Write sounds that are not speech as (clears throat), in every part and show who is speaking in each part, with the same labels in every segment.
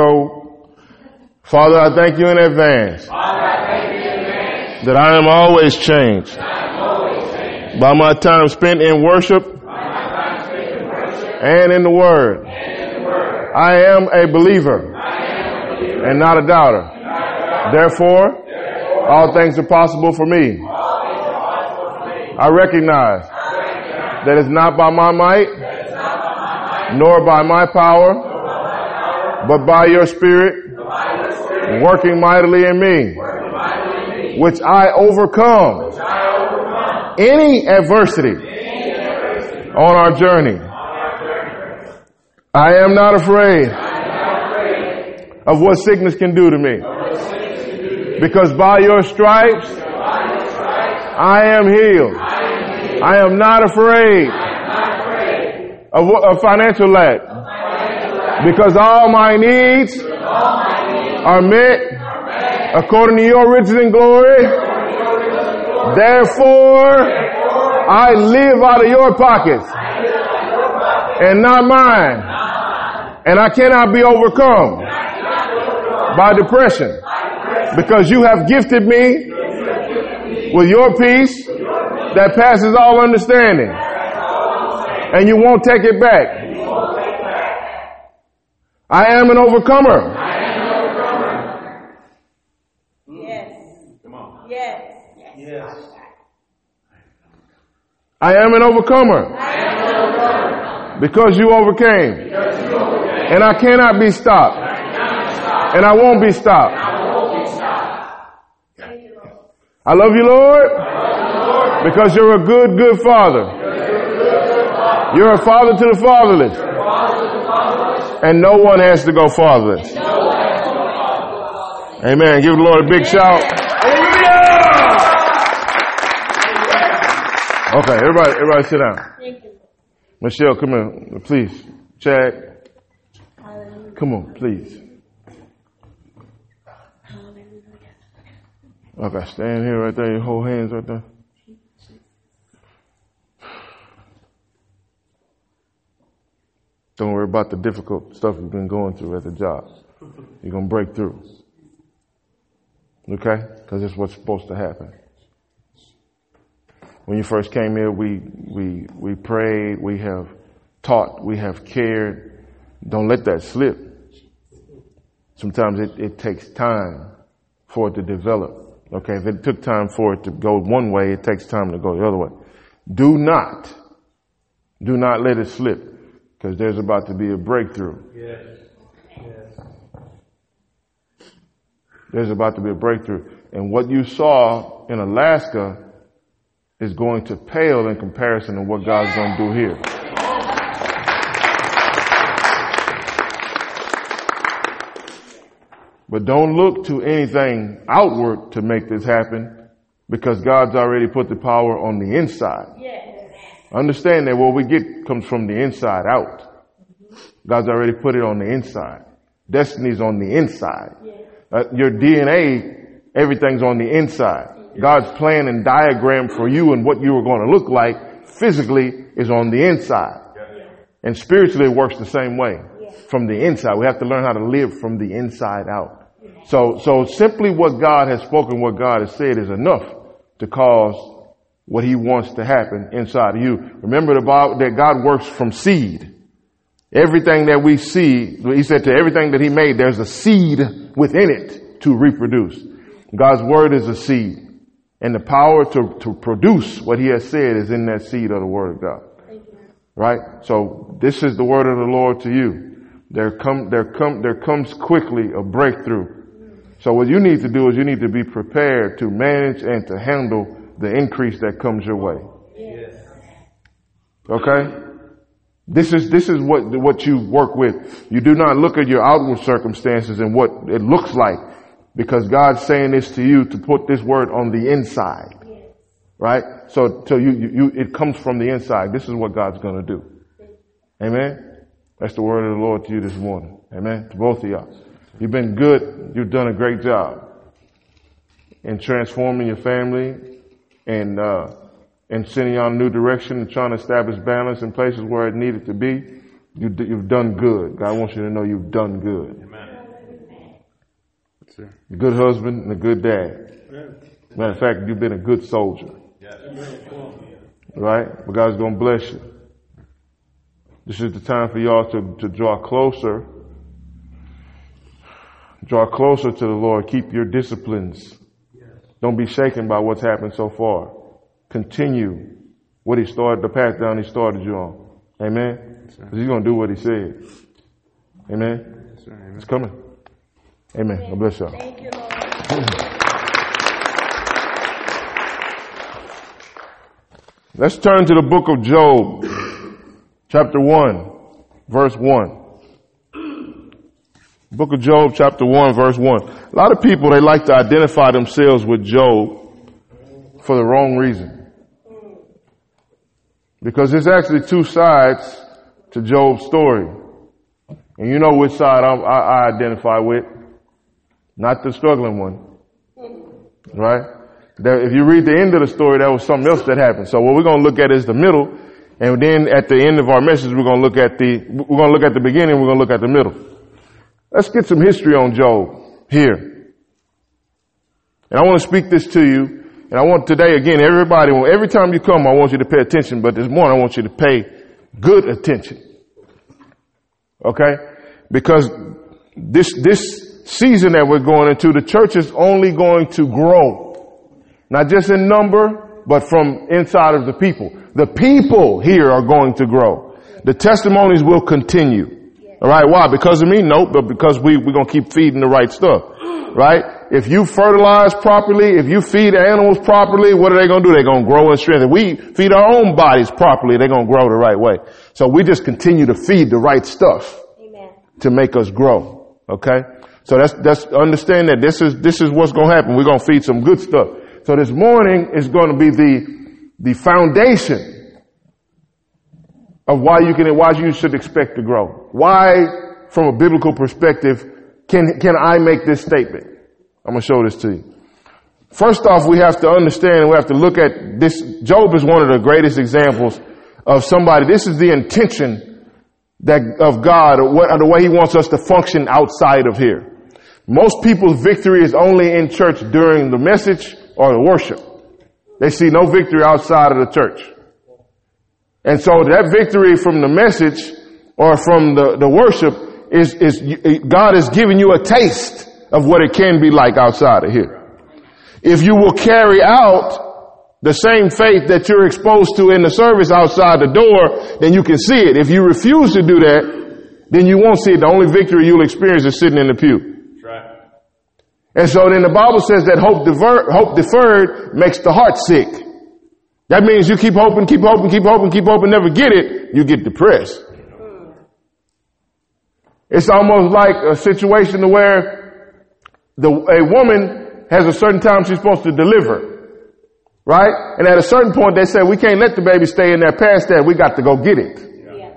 Speaker 1: go. Father, I thank you in advance that I am always changed by my time spent in worship and in the Word. I am a believer and not a doubter. Therefore, all things are possible for me. I recognize that it's not by my might, nor by my power, but by your Spirit working mightily in me, which I overcome any adversity on our journey. I am not afraid of what sickness can do to me. Because by your stripes, I am healed. I am not afraid of, of financial lack. Because all my needs are met according to your riches and glory. Therefore, I live out of your pockets and not mine. And I cannot be overcome by depression because you have gifted me with your peace that passes all understanding. And you won't take it back. I am an overcomer.
Speaker 2: Yes. Yes. Yes.
Speaker 1: I am an overcomer. Because you overcame. And I cannot be stopped. And I won't be stopped. I love you, Lord, because you're a good, good father. You're a father to the fatherless. And no one has to go farther. Amen. Give the Lord a big shout. Okay, everybody, everybody sit down. Michelle, come here, please. Chad, come on, please. Okay, stand here right there. You hold hands right there. Don't worry about the difficult stuff you've been going through at the job. You're going to break through. Okay? Because it's what's supposed to happen. When you first came here, we, we, we prayed, we have taught, we have cared. Don't let that slip. Sometimes it, it takes time for it to develop. Okay, if it took time for it to go one way, it takes time to go the other way. Do not, do not let it slip because there's about to be a breakthrough.
Speaker 3: Yes. Yes.
Speaker 1: There's about to be a breakthrough. And what you saw in Alaska is going to pale in comparison to what God's going to do here. But don't look to anything outward to make this happen because God's already put the power on the inside.
Speaker 2: Yes.
Speaker 1: Understand that what we get comes from the inside out. God's already put it on the inside. Destiny's on the inside. Uh, your DNA, everything's on the inside. God's plan and diagram for you and what you are going to look like physically is on the inside. And spiritually it works the same way. From the inside. We have to learn how to live from the inside out. So, so simply what God has spoken, what God has said is enough to cause what he wants to happen inside of you. Remember the Bible that God works from seed. Everything that we see, he said to everything that he made, there's a seed within it to reproduce. God's word is a seed. And the power to, to produce what he has said is in that seed of the word of God. Right? So this is the word of the Lord to you. There come, there come, there comes quickly a breakthrough. So what you need to do is you need to be prepared to manage and to handle the increase that comes your way. Okay? This is, this is what, what you work with. You do not look at your outward circumstances and what it looks like because God's saying this to you to put this word on the inside. Right? So, so you, you, you, it comes from the inside. This is what God's gonna do. Amen? That's the word of the Lord to you this morning. Amen? To both of y'all. You've been good. You've done a great job in transforming your family and, uh, and sending on a new direction and trying to establish balance in places where it needed to be. You, you've done good. God wants you to know you've done good.
Speaker 3: Amen.
Speaker 1: A good husband and a good dad. Matter of fact, you've been a good soldier. Right? But God's gonna bless you. This is the time for y'all to, to draw closer. Draw closer to the Lord. Keep your disciplines. Don't be shaken by what's happened so far. Continue what he started, the path down he started you on. Amen? Because he's going to do what he said. Amen? It's coming. Amen. God bless y'all.
Speaker 2: Thank you, Lord.
Speaker 1: Let's turn to the book of Job, chapter 1, verse 1. Book of Job, chapter 1, verse 1. A lot of people, they like to identify themselves with Job for the wrong reason. Because there's actually two sides to Job's story. And you know which side I, I, I identify with. Not the struggling one. Right? There, if you read the end of the story, that was something else that happened. So what we're going to look at is the middle. And then at the end of our message, we're going to look at the, we're going to look at the beginning, we're going to look at the middle. Let's get some history on Job here. And I want to speak this to you. And I want today, again, everybody, every time you come, I want you to pay attention, but this morning I want you to pay good attention. Okay? Because this, this season that we're going into, the church is only going to grow. Not just in number, but from inside of the people. The people here are going to grow. The testimonies will continue. Alright, why? Because of me? Nope, but because we, we're gonna keep feeding the right stuff. Right? If you fertilize properly, if you feed animals properly, what are they gonna do? They're gonna grow in strength. If we feed our own bodies properly, they're gonna grow the right way. So we just continue to feed the right stuff
Speaker 2: Amen.
Speaker 1: to make us grow. Okay? So that's, that's, understand that this is, this is what's gonna happen. We're gonna feed some good stuff. So this morning is gonna be the, the foundation of why you can, why you should expect to grow. Why, from a biblical perspective, can, can I make this statement? I'm gonna show this to you. First off, we have to understand, we have to look at this. Job is one of the greatest examples of somebody. This is the intention that of God, or what, or the way He wants us to function outside of here. Most people's victory is only in church during the message or the worship. They see no victory outside of the church. And so that victory from the message or from the, the worship is, is, God is giving you a taste of what it can be like outside of here. If you will carry out the same faith that you're exposed to in the service outside the door, then you can see it. If you refuse to do that, then you won't see it. The only victory you'll experience is sitting in the pew.
Speaker 3: Right.
Speaker 1: And so then the Bible says that hope, defer, hope deferred makes the heart sick. That means you keep hoping, keep hoping, keep hoping, keep hoping, never get it, you get depressed. It's almost like a situation where the, a woman has a certain time she's supposed to deliver. Right? And at a certain point they say, we can't let the baby stay in there past that, we got to go get it.
Speaker 2: Yeah.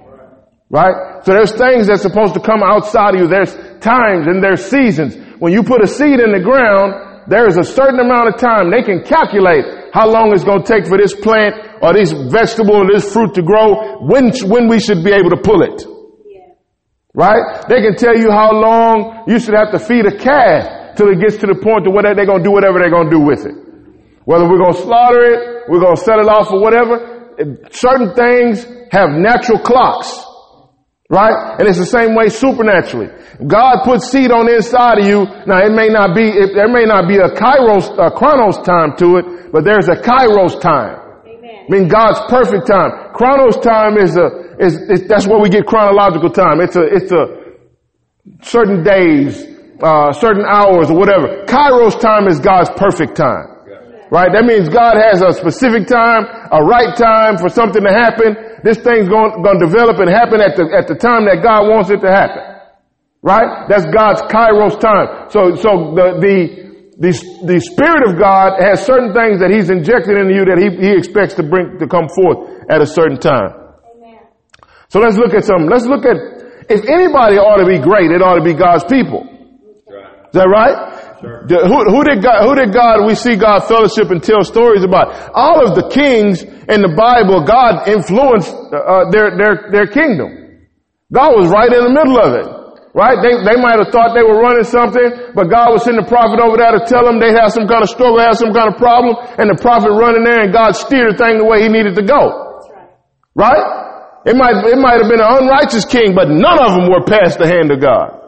Speaker 1: Right? So there's things that's supposed to come outside of you. There's times and there's seasons. When you put a seed in the ground, there is a certain amount of time they can calculate how long it's going to take for this plant or this vegetable or this fruit to grow, when, when we should be able to pull it.
Speaker 2: Yeah.
Speaker 1: Right? They can tell you how long you should have to feed a calf till it gets to the point to where they're going to do whatever they're going to do with it. Whether we're going to slaughter it, we're going to set it off or whatever. Certain things have natural clocks. Right? And it's the same way supernaturally. God puts seed on the inside of you. Now it may not be, it, there may not be a kairos, a chronos time to it, but there's a kairos time.
Speaker 2: Amen.
Speaker 1: I mean God's perfect time. Chronos time is a, is, is that's where we get chronological time. It's a, it's a certain days, uh, certain hours or whatever. Kairos time is God's perfect time. Right? That means God has a specific time, a right time for something to happen. This thing's going, going to develop and happen at the, at the time that God wants it to happen. Right? That's God's kairos time. So, so the, the, the, the Spirit of God has certain things that He's injected into you that He, He expects to bring, to come forth at a certain time.
Speaker 2: Amen.
Speaker 1: So let's look at some, let's look at, if anybody ought to be great, it ought to be God's people.
Speaker 3: Right.
Speaker 1: Is that right?
Speaker 3: Sure.
Speaker 1: Who, who did God, who did God, we see God fellowship and tell stories about? All of the kings in the Bible, God influenced uh, their, their, their kingdom. God was right in the middle of it. Right? They, they might have thought they were running something, but God would send the prophet over there to tell them they had some kind of struggle, had some kind of problem, and the prophet running there and God steered the thing the way he needed to go.
Speaker 2: Right.
Speaker 1: Right? It might, it might have been an unrighteous king, but none of them were past the hand of God.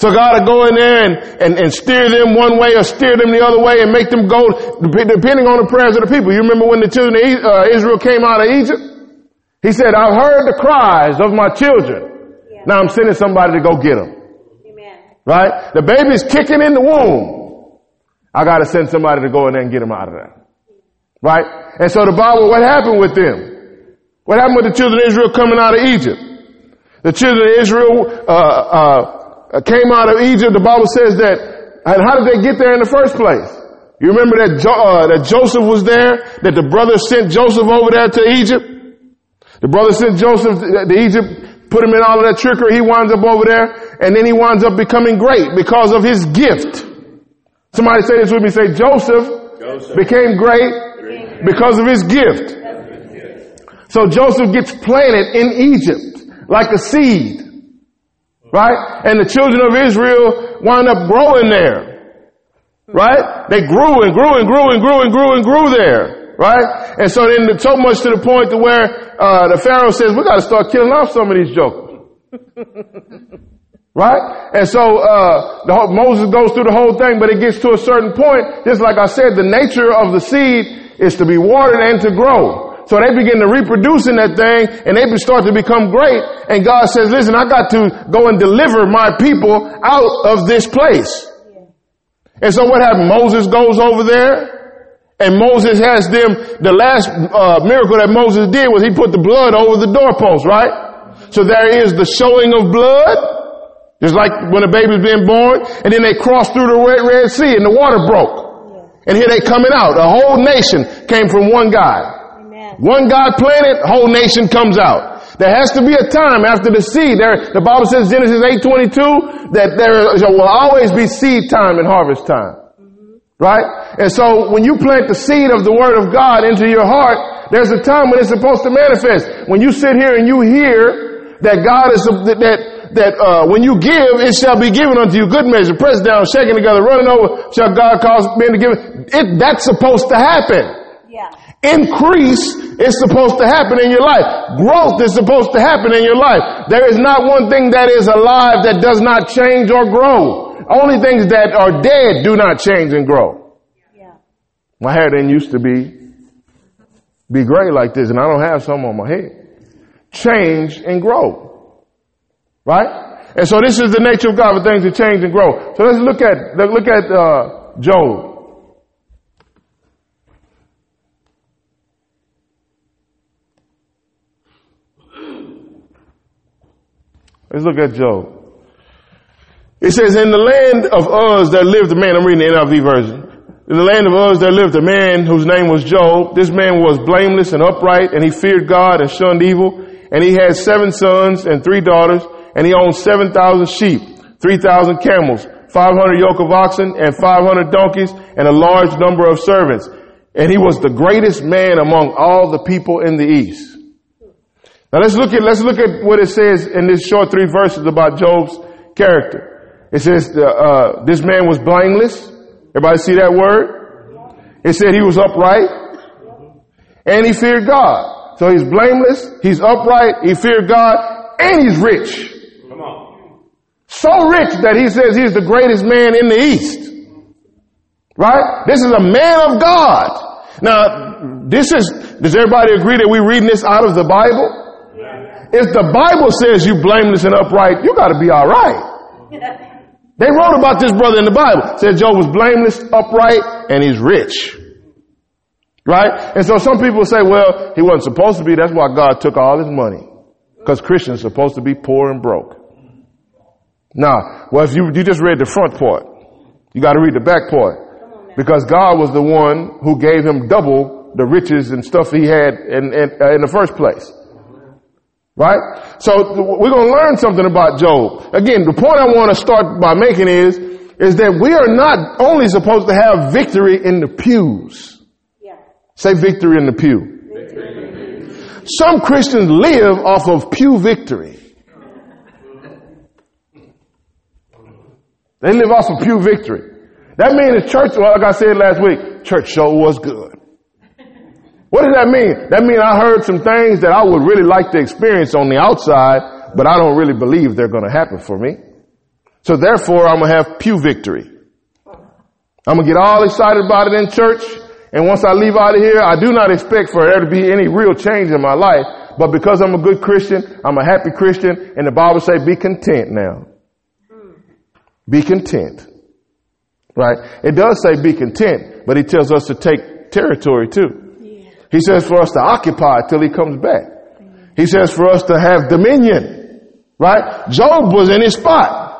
Speaker 1: So God would go in there and, and, and steer them one way or steer them the other way and make them go depending on the prayers of the people. You remember when the children of uh, Israel came out of Egypt? He said, I've heard the cries of my children. Now I'm sending somebody to go get them.
Speaker 2: Amen.
Speaker 1: Right? The baby's kicking in the womb. I gotta send somebody to go in there and get him out of there. Right? And so the Bible, what happened with them? What happened with the children of Israel coming out of Egypt? The children of Israel, uh, uh, came out of Egypt. The Bible says that, and how did they get there in the first place? You remember that, jo- uh, that Joseph was there, that the brothers sent Joseph over there to Egypt? The brothers sent Joseph to Egypt put him in all of that trickery. He winds up over there and then he winds up becoming great because of his gift. Somebody say this with me. Say Joseph, Joseph. became great because of his gift. So Joseph gets planted in Egypt like a seed. Right? And the children of Israel wind up growing there. Right? They grew and grew and grew and grew and grew and grew there. Right? And so then so much to the point to where uh, the Pharaoh says, we gotta start killing off some of these jokers. (laughs) right? And so uh, whole, Moses goes through the whole thing, but it gets to a certain point, just like I said, the nature of the seed is to be watered and to grow. So they begin to reproduce in that thing and they start to become great. And God says, listen, I got to go and deliver my people out of this place. And so what happened? Moses goes over there and Moses has them, the last uh, miracle that Moses did was he put the blood over the doorpost, right? So there is the showing of blood, just like when a baby's being born, and then they cross through the Red, Red Sea and the water broke. And here they coming out. A whole nation came from one God. One God planted, whole nation comes out. There has to be a time after the seed. There, the Bible says Genesis 8:22 that there will always be seed time and harvest time. Right? And so when you plant the seed of the word of God into your heart, there's a time when it's supposed to manifest. When you sit here and you hear that God is, that, that, uh, when you give, it shall be given unto you good measure, pressed down, shaking together, running over, shall God cause men to give it. it that's supposed to happen.
Speaker 2: Yeah.
Speaker 1: Increase is supposed to happen in your life. Growth is supposed to happen in your life. There is not one thing that is alive that does not change or grow. Only things that are dead do not change and grow.
Speaker 2: Yeah.
Speaker 1: My hair didn't used to be, be gray like this and I don't have some on my head. Change and grow. Right? And so this is the nature of God for things to change and grow. So let's look at, look at, uh, Job. Let's look at Job. It says, in the land of Uz there lived a man, I'm reading the NIV version. In the land of Uz there lived a man whose name was Job. This man was blameless and upright and he feared God and shunned evil. And he had seven sons and three daughters and he owned 7,000 sheep, 3,000 camels, 500 yoke of oxen and 500 donkeys and a large number of servants. And he was the greatest man among all the people in the east. Now let's look at, let's look at what it says in this short three verses about Job's character. It says uh, this man was blameless. Everybody see that word? It said he was upright and he feared God. So he's blameless, he's upright, he feared God, and he's rich.
Speaker 3: Come on.
Speaker 1: So rich that he says he's the greatest man in the East. Right? This is a man of God. Now, this is, does everybody agree that we're reading this out of the Bible? If the Bible says you blameless and upright, you gotta be alright. (laughs) They wrote about this brother in the Bible. Said Job was blameless, upright, and he's rich. Right? And so some people say, well, he wasn't supposed to be. That's why God took all his money. Because Christians are supposed to be poor and broke. Now, well, if you, you just read the front part, you got to read the back part. Because God was the one who gave him double the riches and stuff he had in, in, uh, in the first place. Right? So we're going to learn something about Job. Again, the point I want to start by making is, is that we are not only supposed to have victory in the pews.
Speaker 2: Yeah.
Speaker 1: Say victory in the pew. Victory. Some Christians live off of pew victory. They live off of pew victory. That means the church, like I said last week, church show was good. What does that mean? That means I heard some things that I would really like to experience on the outside, but I don't really believe they're going to happen for me. So therefore, I'm going to have pew victory. I'm going to get all excited about it in church. And once I leave out of here, I do not expect for there to be any real change in my life. But because I'm a good Christian, I'm a happy Christian, and the Bible says be content now. Be content. Right? It does say be content, but he tells us to take territory too. He says for us to occupy till he comes back. He says for us to have dominion. Right? Job was in his spot.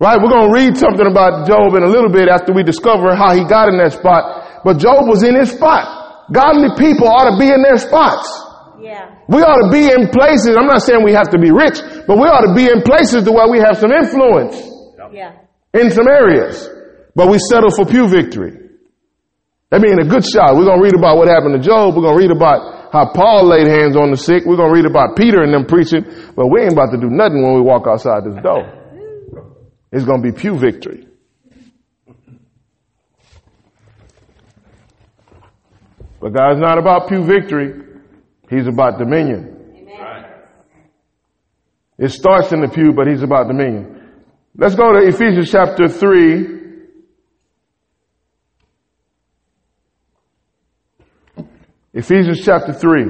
Speaker 1: Right? We're going to read something about Job in a little bit after we discover how he got in that spot. But Job was in his spot. Godly people ought to be in their spots. Yeah. We ought to be in places. I'm not saying we have to be rich, but we ought to be in places to where we have some influence. Yeah. In some areas. But we settle for pew victory. That means a good shot. We're going to read about what happened to Job. We're going to read about how Paul laid hands on the sick. We're going to read about Peter and them preaching. But we ain't about to do nothing when we walk outside this door. It's going to be pew victory. But God's not about pew victory. He's about dominion. It starts in the pew, but he's about dominion. Let's go to Ephesians chapter 3. Ephesians chapter 3.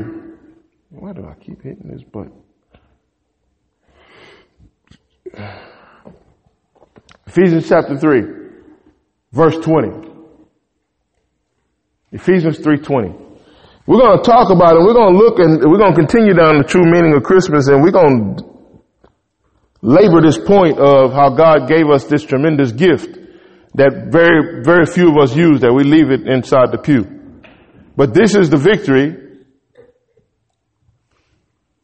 Speaker 1: Why do I keep hitting this button? Ephesians chapter 3, verse 20. Ephesians 3.20. We're going to talk about it. We're going to look and we're going to continue down the true meaning of Christmas and we're going to labor this point of how God gave us this tremendous gift that very, very few of us use, that we leave it inside the pew. But this is the victory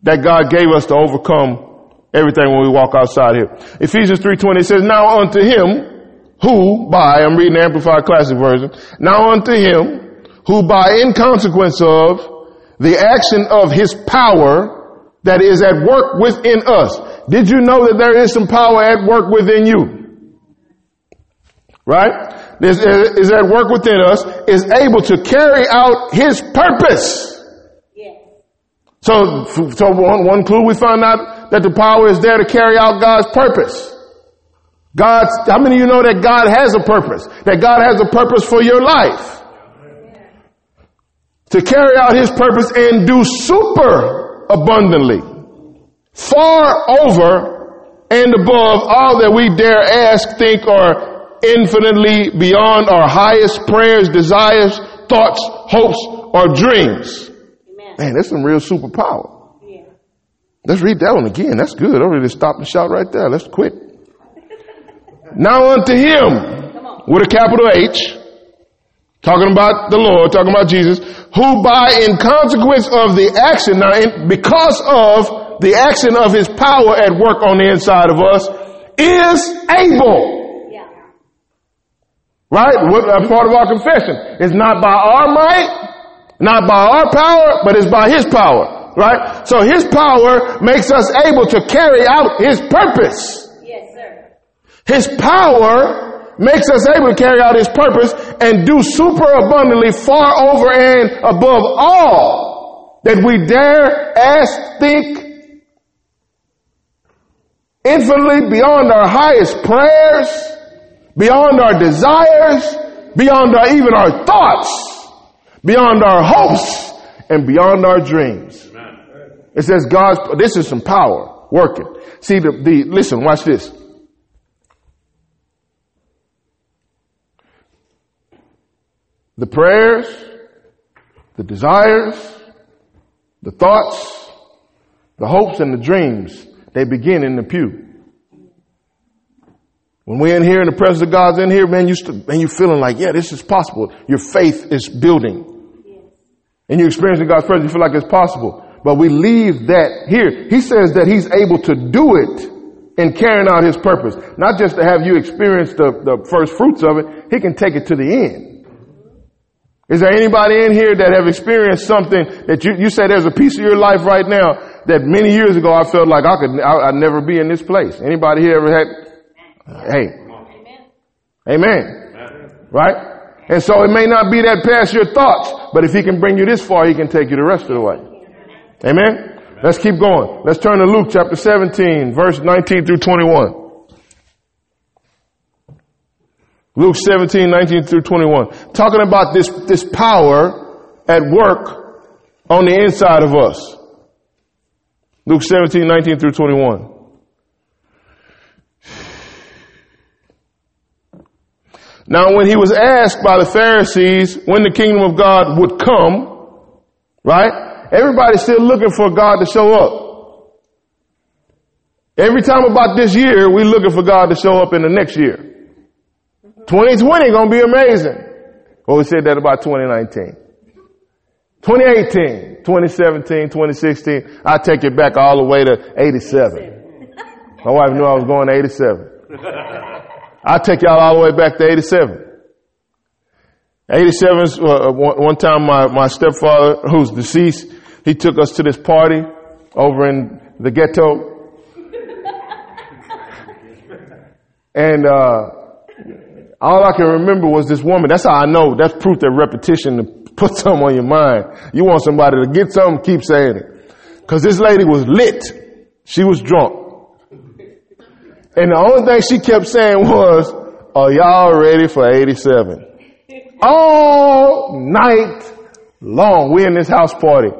Speaker 1: that God gave us to overcome everything when we walk outside here. Ephesians 3.20 says, Now unto him who by, I'm reading the Amplified Classic Version, now unto him who by in consequence of the action of his power that is at work within us. Did you know that there is some power at work within you? Right? This is at work within us, is able to carry out his purpose. So, so one, one clue we found out that the power is there to carry out God's purpose. God's, how many of you know that God has a purpose? That God has a purpose for your life? To carry out his purpose and do super abundantly. Far over and above all that we dare ask, think, or infinitely beyond our highest prayers, desires, thoughts, hopes, or dreams. Man, that's some real superpower. Yeah. Let's read that one again. That's good. I already stop and shout right there. Let's quit. (laughs) now unto him with a capital H, talking about the Lord, talking about Jesus, who by in consequence of the action, now in, because of the action of his power at work on the inside of us, is able. Yeah. Right? What, uh, a mm-hmm. part of our confession. It's not by our might, not by our power, but it's by His power. Right? So His power makes us able to carry out His purpose. Yes, sir. His power makes us able to carry out His purpose and do super abundantly far over and above all that we dare ask, think, infinitely beyond our highest prayers, beyond our desires, beyond our, even our thoughts beyond our hopes and beyond our dreams. It says God's, this is some power working. See the, the, listen, watch this. The prayers, the desires, the thoughts, the hopes and the dreams, they begin in the pew. When we're in here and the presence of God's in here, man, you st- man, you're feeling like, yeah, this is possible. Your faith is building and you're experiencing God's presence, you feel like it's possible. But we leave that here. He says that He's able to do it in carrying out His purpose. Not just to have you experience the, the first fruits of it, He can take it to the end. Is there anybody in here that have experienced something that you, you say there's a piece of your life right now that many years ago I felt like I could, I, would never be in this place? Anybody here ever had, hey, Amen. Amen. Right? And so it may not be that past your thoughts, but if he can bring you this far, he can take you the rest of the way. Amen? Let's keep going. Let's turn to Luke chapter 17, verse 19 through 21. Luke 17, 19 through 21. Talking about this, this power at work on the inside of us. Luke 17, 19 through 21. Now when he was asked by the Pharisees when the kingdom of God would come, right? Everybody's still looking for God to show up. Every time about this year, we're looking for God to show up in the next year. 2020 gonna be amazing. Well, we said that about 2019. 2018, 2017, 2016, I take it back all the way to 87. My wife knew I was going to 87. (laughs) I take y'all all the way back to 87. 87, uh, one, one time my, my stepfather, who's deceased, he took us to this party over in the ghetto. (laughs) and, uh, all I can remember was this woman. That's how I know. That's proof that repetition to put (laughs) something on your mind. You want somebody to get something, keep saying it. Cause this lady was lit. She was drunk. And the only thing she kept saying was, are y'all ready for 87? All night long. We in this house party.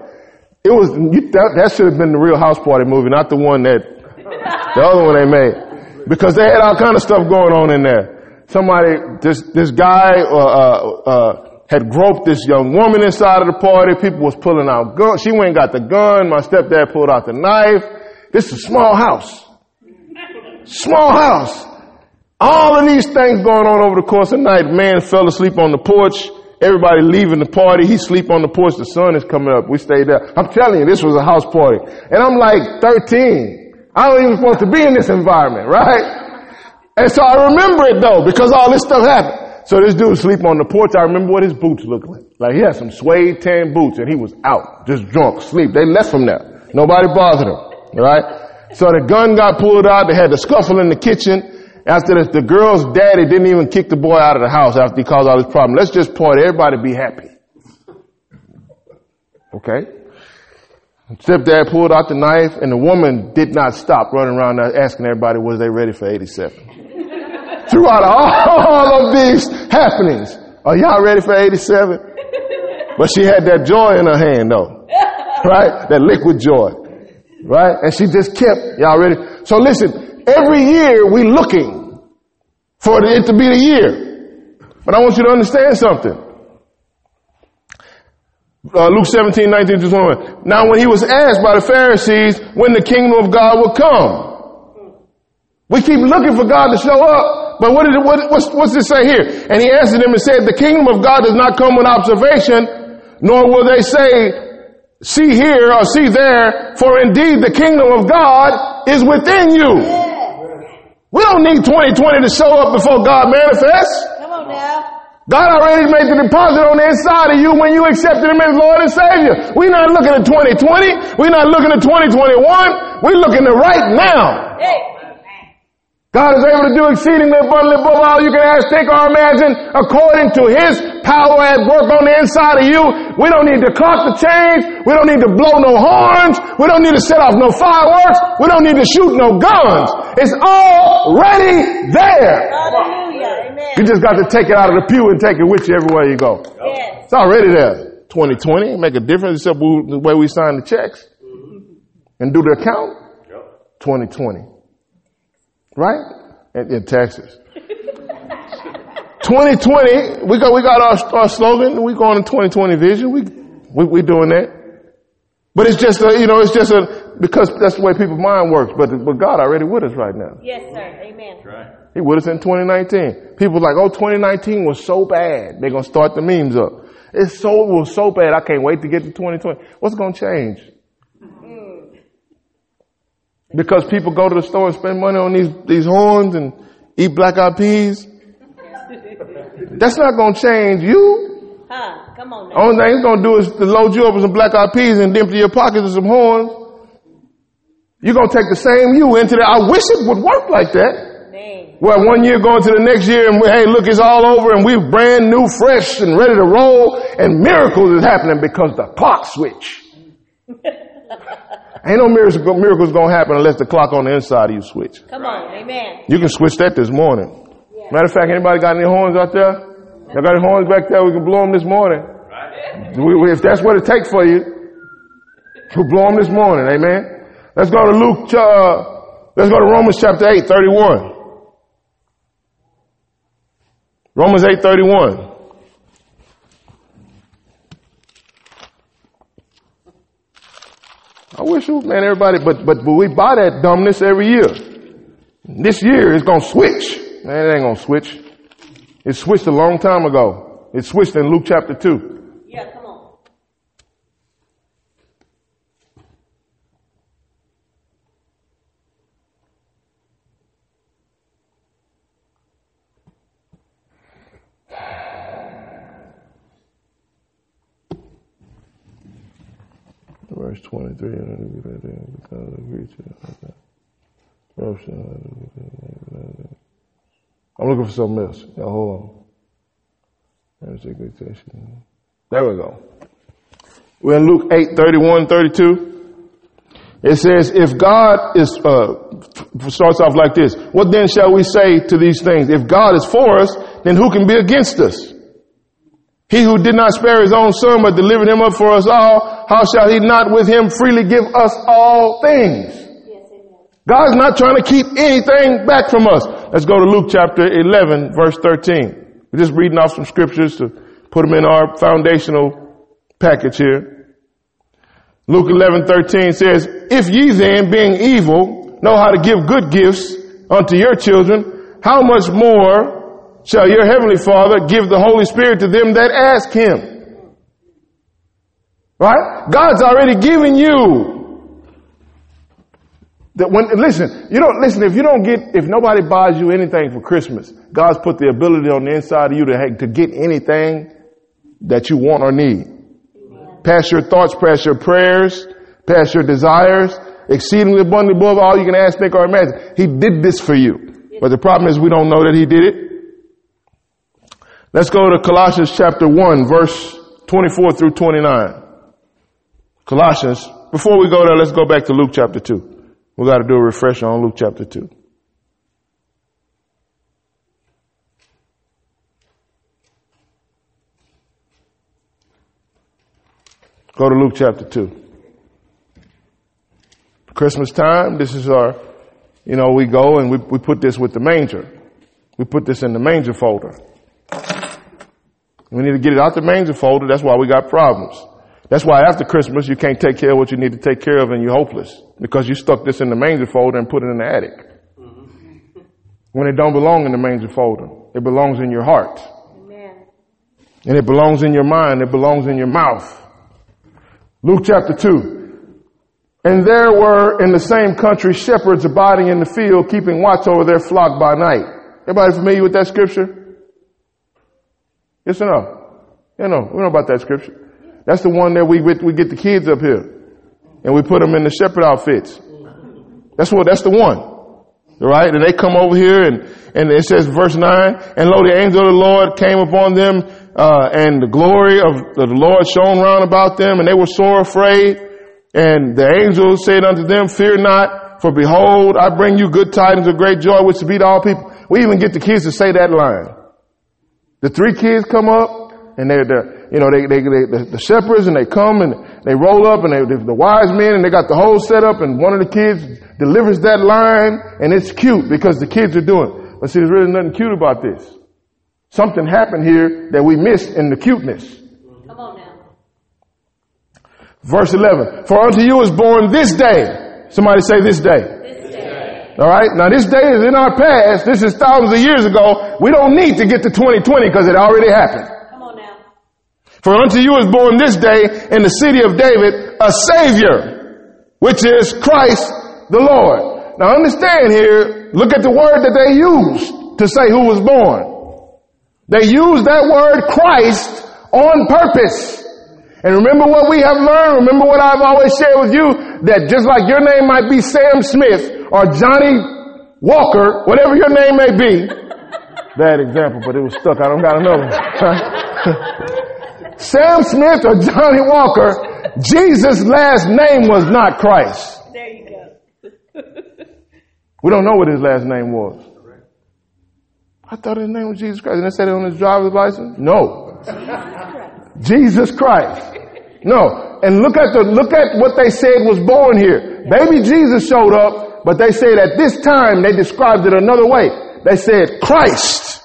Speaker 1: It was, that, that should have been the real house party movie, not the one that, the other one they made. Because they had all kind of stuff going on in there. Somebody, this, this guy, uh, uh, uh, had groped this young woman inside of the party. People was pulling out guns. She went and got the gun. My stepdad pulled out the knife. This is a small house. Small house. All of these things going on over the course of the night. Man fell asleep on the porch. Everybody leaving the party. He sleep on the porch. The sun is coming up. We stayed there. I'm telling you, this was a house party. And I'm like 13. I don't even supposed to be in this environment, right? And so I remember it though, because all this stuff happened. So this dude sleep on the porch. I remember what his boots looked like. Like he had some suede tan boots and he was out, just drunk, sleep. They left him there. Nobody bothered him, right? So the gun got pulled out. They had the scuffle in the kitchen. After this, the girl's daddy didn't even kick the boy out of the house after he caused all this problem. Let's just party. Everybody be happy. Okay? Stepdad pulled out the knife and the woman did not stop running around asking everybody was they ready for 87. (laughs) Throughout all of these happenings, are y'all ready for 87? But she had that joy in her hand though. Right? That liquid joy. Right? And she just kept, y'all ready? So listen, every year we looking for it to be the year. But I want you to understand something. Uh, Luke 17, 19 to 21. Now when he was asked by the Pharisees when the kingdom of God would come. We keep looking for God to show up. But what did it, what, what's, what's this say here? And he answered them and said, the kingdom of God does not come with observation, nor will they say, see here or see there, for indeed the kingdom of God is within you. We don't need 2020 to show up before God manifests.
Speaker 2: Come on now.
Speaker 1: God already made the deposit on the inside of you when you accepted Him as Lord and Savior. We're not looking at 2020. We're not looking at 2021. We're looking at right now.
Speaker 2: Hey.
Speaker 1: God is able to do exceedingly abundantly above all you can ask, think, or imagine according to His power at work on the inside of you. We don't need to clock the change. We don't need to blow no horns. We don't need to set off no fireworks. We don't need to shoot no guns. It's already there.
Speaker 2: Hallelujah. Amen.
Speaker 1: You just got to take it out of the pew and take it with you everywhere you go.
Speaker 2: Yes.
Speaker 1: It's already there. 2020 make a difference except we, the way we sign the checks and do the account. 2020. Right? In, in Texas. 2020, we got, we got our, our slogan. We going to 2020 vision. We, we, we doing that. But it's just a, you know, it's just a, because that's the way people's mind works. But, but God already with us right now.
Speaker 2: Yes, sir. Amen. Right.
Speaker 1: He with us in 2019. People like, oh, 2019 was so bad. They're going to start the memes up. It's so, it was so bad. I can't wait to get to 2020. What's going to change? Because people go to the store and spend money on these, these horns and eat black eyed peas. That's not going to change you.
Speaker 2: Huh. Come on now.
Speaker 1: Only thing it's going to do is to load you up with some black eyed peas and empty your pockets with some horns. You're going to take the same you into that. I wish it would work like that.
Speaker 2: Man.
Speaker 1: Well, one year going to the next year and we, hey, look, it's all over and we're brand new, fresh and ready to roll and miracles is happening because the clock switch. (laughs) Ain't no miracles, miracles gonna happen unless the clock on the inside of you switch.
Speaker 2: Come on. Amen.
Speaker 1: You can switch that this morning. Matter of fact, anybody got any horns out there? Y'all got any horns back there? We can blow them this morning. We, we, if that's what it takes for you, we'll blow them this morning. Amen. Let's go to Luke, uh, let's go to Romans chapter 8, 31. Romans 8, 31. Wish, man, everybody, but, but, but we buy that dumbness every year. This year it's gonna switch. Man, it ain't gonna switch. It switched a long time ago. It switched in Luke chapter 2.
Speaker 2: Yeah, come on.
Speaker 1: Verse 23. I'm looking for something else. Now hold on. There we go. We're in Luke 8, 31, 32. It says, if God is, uh, starts off like this, what then shall we say to these things? If God is for us, then who can be against us? He who did not spare his own son, but delivered him up for us all, how shall he not with him freely give us all things? God's not trying to keep anything back from us. Let's go to Luke chapter 11, verse 13. We're just reading off some scriptures to put them in our foundational package here. Luke 11, 13 says, If ye then, being evil, know how to give good gifts unto your children, how much more shall your heavenly Father give the Holy Spirit to them that ask Him? Right? God's already given you that when, listen, you don't, listen, if you don't get, if nobody buys you anything for Christmas, God's put the ability on the inside of you to, to get anything that you want or need. Past your thoughts, past your prayers, past your desires, exceedingly abundantly above all you can ask, think, or imagine. He did this for you. But the problem is we don't know that he did it. Let's go to Colossians chapter 1, verse 24 through 29. Colossians. Before we go there, let's go back to Luke chapter 2. We got to do a refresher on Luke chapter 2. Go to Luke chapter 2. Christmas time, this is our, you know, we go and we, we put this with the manger. We put this in the manger folder. We need to get it out the manger folder. That's why we got problems. That's why after Christmas you can't take care of what you need to take care of and you're hopeless because you stuck this in the manger folder and put it in the attic. Mm-hmm. When it don't belong in the manger folder, it belongs in your heart
Speaker 2: Amen.
Speaker 1: and it belongs in your mind. It belongs in your mouth. Luke chapter two. And there were in the same country shepherds abiding in the field, keeping watch over their flock by night. Everybody familiar with that scripture? Yes or no? You know, we know about that scripture. That's the one that we we get the kids up here, and we put them in the shepherd outfits. That's what. That's the one, right? And they come over here, and and it says verse nine, and lo, the angel of the Lord came upon them, uh, and the glory of the Lord shone round about them, and they were sore afraid. And the angel said unto them, Fear not, for behold, I bring you good tidings of great joy, which to be to all people. We even get the kids to say that line. The three kids come up, and they're the, you know, they, they, they the, shepherds, and they come and they roll up, and they, the wise men, and they got the whole setup, and one of the kids delivers that line, and it's cute because the kids are doing. it. But see, there's really nothing cute about this. Something happened here that we missed in the cuteness.
Speaker 2: Come on now.
Speaker 1: Verse 11. For unto you is born this day. Somebody say this day.
Speaker 2: This day.
Speaker 1: All right. Now this day is in our past. This is thousands of years ago. We don't need to get to 2020 because it already happened. For unto you is born this day in the city of David a savior, which is Christ the Lord. Now understand here, look at the word that they used to say who was born. They used that word Christ on purpose. And remember what we have learned. Remember what I've always shared with you that just like your name might be Sam Smith or Johnny Walker, whatever your name may be. (laughs) Bad example, but it was stuck. I don't got another one. Sam Smith or Johnny Walker, Jesus' last name was not Christ.
Speaker 2: There you go. (laughs)
Speaker 1: We don't know what his last name was. I thought his name was Jesus Christ. And they said it on his driver's license? No. (laughs) Jesus Christ. No. And look at the, look at what they said was born here. Baby Jesus showed up, but they said at this time they described it another way. They said Christ.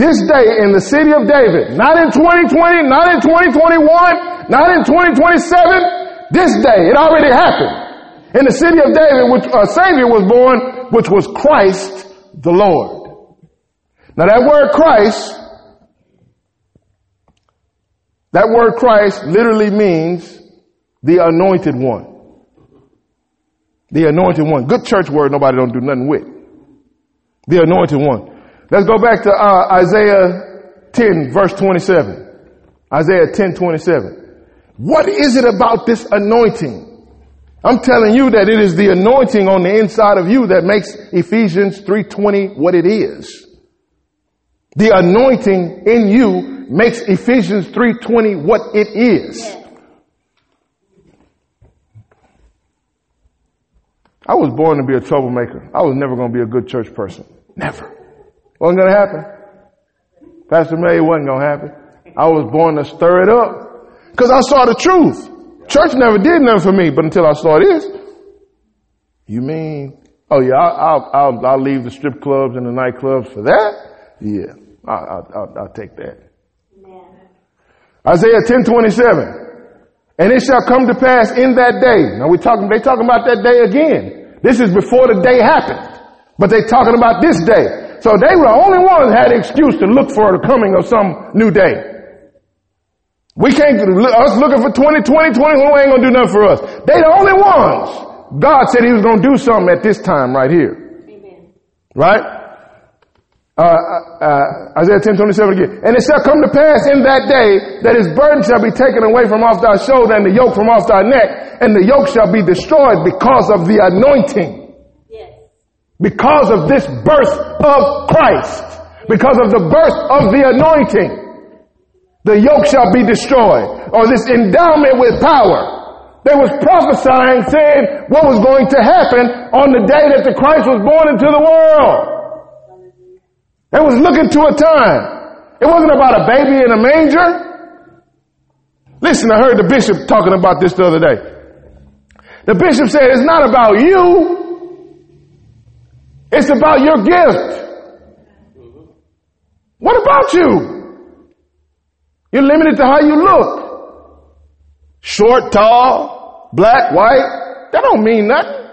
Speaker 1: This day in the city of David, not in 2020, not in 2021, not in 2027, this day, it already happened. In the city of David, which a Savior was born, which was Christ the Lord. Now that word Christ, that word Christ literally means the anointed one. The anointed one. Good church word nobody don't do nothing with. The anointed one. Let's go back to uh, Isaiah 10 verse 27. Isaiah 10 27. What is it about this anointing? I'm telling you that it is the anointing on the inside of you that makes Ephesians 3.20 what it is. The anointing in you makes Ephesians 3.20 what it is. I was born to be a troublemaker. I was never going to be a good church person. Never. Wasn't going to happen. Pastor May wasn't going to happen. I was born to stir it up because I saw the truth. Church never did nothing for me, but until I saw this, you mean, oh yeah, I'll, I'll, I'll, leave the strip clubs and the nightclubs for that? Yeah, I'll, I'll, I'll take that. Isaiah 10 27. And it shall come to pass in that day. Now we talking, they talking about that day again. This is before the day happened. But they talking about this day. So they were the only ones had an excuse to look for the coming of some new day. We can't, us looking for 2020, 2021 ain't gonna do nothing for us. They the only ones. God said he was gonna do something at this time right here.
Speaker 2: Amen.
Speaker 1: Right? Uh, uh, Isaiah 10, 27 again. And it shall come to pass in that day that his burden shall be taken away from off thy shoulder and the yoke from off thy neck and the yoke shall be destroyed because of the anointing. Because of this birth of Christ. Because of the birth of the anointing. The yoke shall be destroyed. Or this endowment with power. They was prophesying saying what was going to happen on the day that the Christ was born into the world. They was looking to a time. It wasn't about a baby in a manger. Listen, I heard the bishop talking about this the other day. The bishop said it's not about you. It's about your gift. What about you? You're limited to how you look. Short, tall, black, white. That don't mean nothing.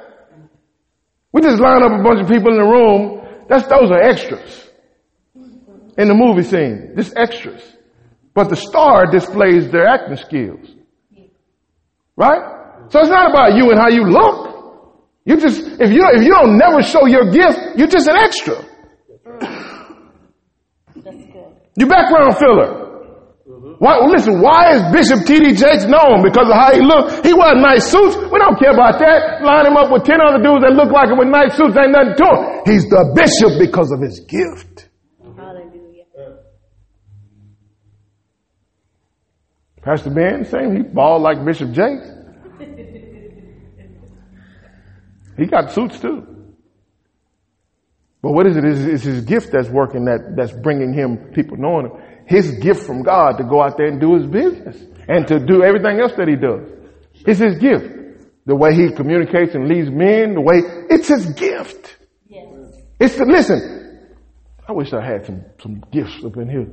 Speaker 1: We just line up a bunch of people in the room. That's, those are extras in the movie scene. Just extras. But the star displays their acting skills. Right? So it's not about you and how you look. You just, if you, if you don't never show your gift, you're just an extra.
Speaker 2: That's good.
Speaker 1: You background filler. Why, listen, why is Bishop T.D. Jakes known? Because of how he looked. He wore nice suits. We don't care about that. Line him up with 10 other dudes that look like him with nice suits. Ain't nothing to him. He's the bishop because of his gift.
Speaker 2: Hallelujah.
Speaker 1: Pastor Ben, same. He bald like Bishop Jakes. He got suits too. But what is it? It's, it's his gift that's working that, that's bringing him people knowing him. His gift from God to go out there and do his business and to do everything else that he does. It's his gift. The way he communicates and leads men, the way, it's his gift.
Speaker 2: Yes.
Speaker 1: It's the, listen, I wish I had some, some gifts up in here.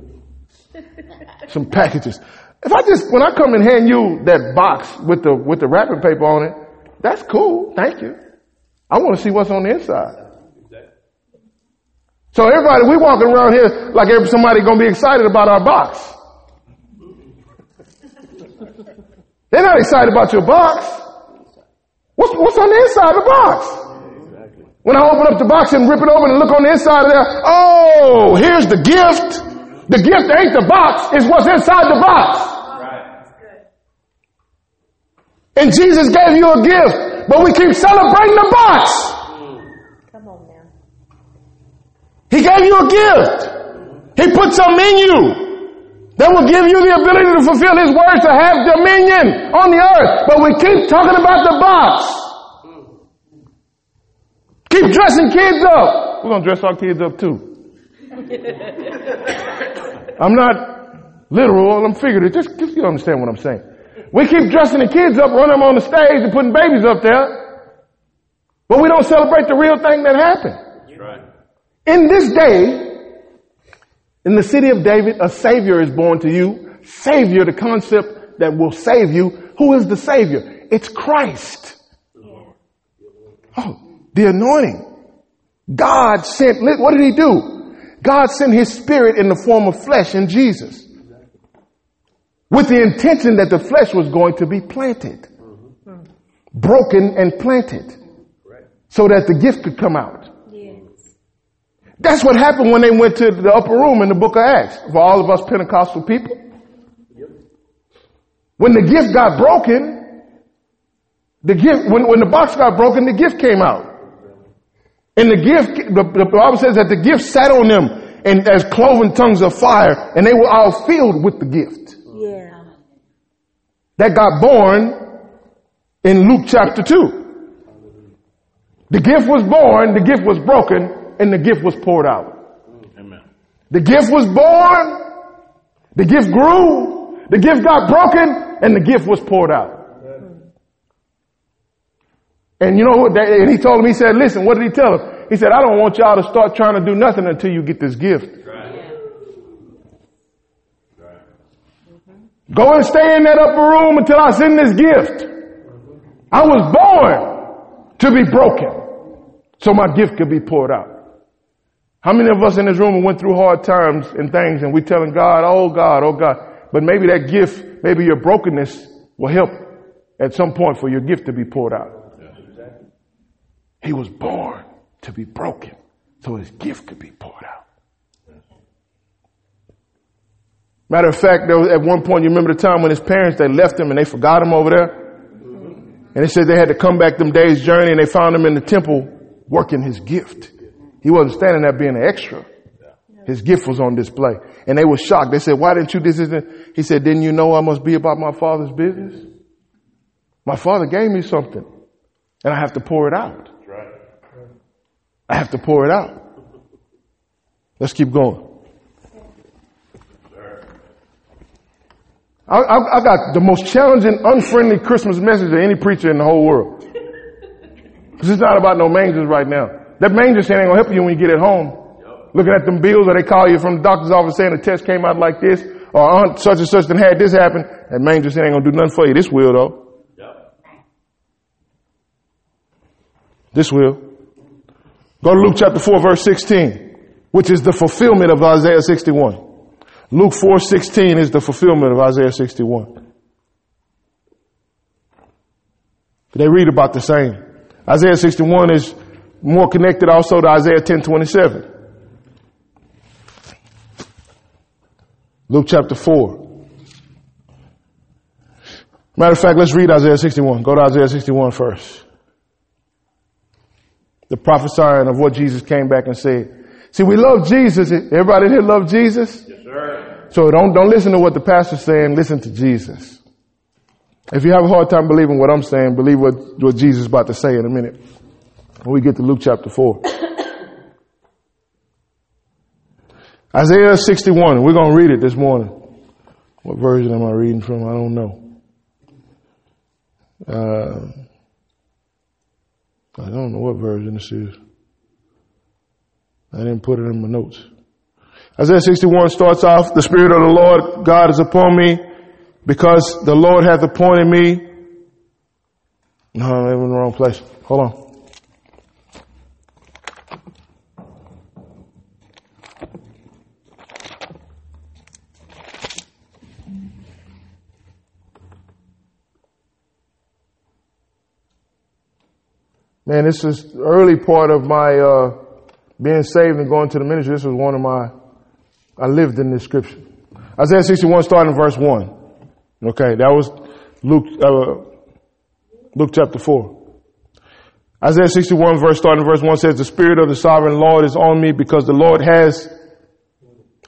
Speaker 1: some packages. If I just, when I come and hand you that box with the, with the wrapping paper on it, that's cool. Thank you. I want to see what's on the inside. So everybody, we walking around here like somebody gonna be excited about our box. (laughs) They're not excited about your box. What's, what's on the inside of the box? When I open up the box and rip it open and look on the inside of there, oh, here's the gift. The gift ain't the box, it's what's inside the box. And Jesus gave you a gift, but we keep celebrating the box.
Speaker 2: Come on now.
Speaker 1: He gave you a gift. He put something in you that will give you the ability to fulfill His word to have dominion on the earth. But we keep talking about the box. Keep dressing kids up. We're going to dress our kids up too. (laughs) I'm not literal, I'm figurative. Just, just you understand what I'm saying. We keep dressing the kids up, running them on the stage and putting babies up there. But we don't celebrate the real thing that happened.
Speaker 3: Right.
Speaker 1: In this day, in the city of David, a savior is born to you. Savior, the concept that will save you. Who is the savior? It's Christ. Oh, the anointing. God sent, what did he do? God sent his spirit in the form of flesh in Jesus. With the intention that the flesh was going to be planted. Broken and planted. So that the gift could come out.
Speaker 2: Yes.
Speaker 1: That's what happened when they went to the upper room in the book of Acts for all of us Pentecostal people. When the gift got broken, the gift, when, when the box got broken, the gift came out. And the gift, the, the Bible says that the gift sat on them and as cloven tongues of fire and they were all filled with the gift. That got born in Luke chapter 2. The gift was born, the gift was broken, and the gift was poured out.
Speaker 3: Amen.
Speaker 1: The gift was born, the gift grew, the gift got broken, and the gift was poured out. And you know what? And he told him, he said, listen, what did he tell him? He said, I don't want y'all to start trying to do nothing until you get this gift. Go and stay in that upper room until I send this gift. I was born to be broken so my gift could be poured out. How many of us in this room went through hard times and things and we're telling God, oh God, oh God, but maybe that gift, maybe your brokenness will help at some point for your gift to be poured out. He was born to be broken so his gift could be poured out. Matter of fact, there was at one point, you remember the time when his parents, they left him and they forgot him over there? And they said they had to come back them days journey and they found him in the temple working his gift. He wasn't standing there being an extra. His gift was on display. And they were shocked. They said, why didn't you this isn't? He said, didn't you know I must be about my father's business? My father gave me something and I have to pour it out. I have to pour it out. Let's keep going. I, I, I got the most challenging, unfriendly Christmas message of any preacher in the whole world. (laughs) Because it's not about no mangers right now. That manger saying ain't gonna help you when you get at home. Looking at them bills or they call you from the doctor's office saying the test came out like this or aunt such and such and had this happen. That manger saying ain't gonna do nothing for you. This will though.
Speaker 3: Yep.
Speaker 1: This will. Go to Luke chapter 4 verse 16, which is the fulfillment of Isaiah 61. Luke 4:16 is the fulfillment of Isaiah 61. They read about the same. Isaiah 61 is more connected also to Isaiah 10:27. Luke chapter 4. Matter of fact, let's read Isaiah 61. Go to Isaiah 61 first. The prophesying of what Jesus came back and said. See, we love Jesus. Everybody here love Jesus?
Speaker 3: Yes, sir.
Speaker 1: So don't, don't listen to what the pastor's saying. Listen to Jesus. If you have a hard time believing what I'm saying, believe what, what Jesus is about to say in a minute. When we get to Luke chapter 4. (coughs) Isaiah 61. We're going to read it this morning. What version am I reading from? I don't know. Uh, I don't know what version this is. I didn't put it in my notes. Isaiah 61 starts off, the Spirit of the Lord God is upon me because the Lord hath appointed me. No, I'm in the wrong place. Hold on. Man, this is early part of my uh, being saved and going to the ministry. This was one of my, I lived in this scripture. Isaiah 61 starting in verse 1. Okay, that was Luke, uh, Luke chapter 4. Isaiah 61 verse starting verse 1 says, the spirit of the sovereign Lord is on me because the Lord has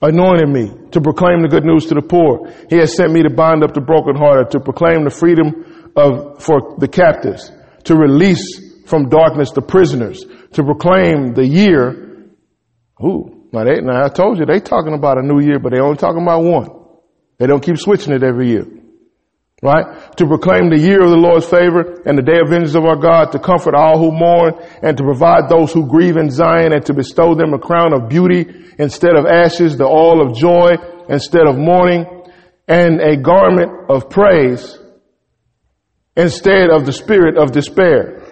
Speaker 1: anointed me to proclaim the good news to the poor. He has sent me to bind up the brokenhearted, to proclaim the freedom of, for the captives, to release from darkness the prisoners, to proclaim the year. Ooh, now, they, now I told you they talking about a new year, but they only talking about one. They don't keep switching it every year. Right? To proclaim the year of the Lord's favor and the day of vengeance of our God, to comfort all who mourn and to provide those who grieve in Zion and to bestow them a crown of beauty instead of ashes, the oil of joy instead of mourning and a garment of praise instead of the spirit of despair.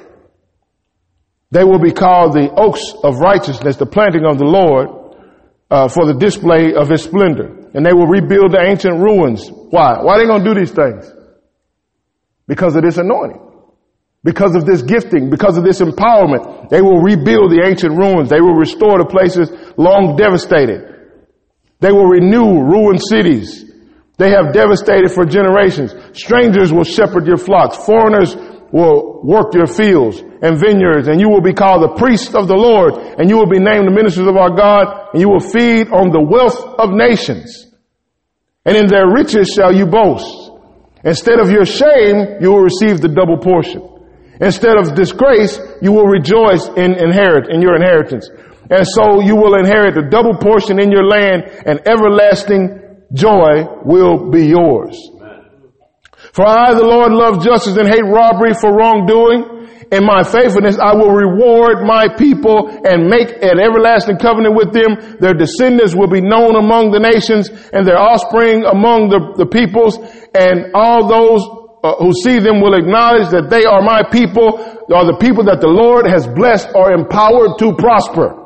Speaker 1: They will be called the oaks of righteousness, the planting of the Lord, uh, for the display of his splendor. And they will rebuild the ancient ruins. Why? Why are they going to do these things? Because of this anointing. Because of this gifting, because of this empowerment, they will rebuild the ancient ruins. They will restore the places long devastated. They will renew ruined cities. They have devastated for generations. Strangers will shepherd your flocks. Foreigners will work your fields and vineyards and you will be called the priests of the Lord and you will be named the ministers of our God and you will feed on the wealth of nations. And in their riches shall you boast. Instead of your shame, you will receive the double portion. Instead of disgrace, you will rejoice in inherit, in your inheritance. And so you will inherit the double portion in your land and everlasting joy will be yours. For I, the Lord, love justice and hate robbery for wrongdoing. In my faithfulness, I will reward my people and make an everlasting covenant with them. Their descendants will be known among the nations and their offspring among the, the peoples and all those uh, who see them will acknowledge that they are my people, are the people that the Lord has blessed or empowered to prosper.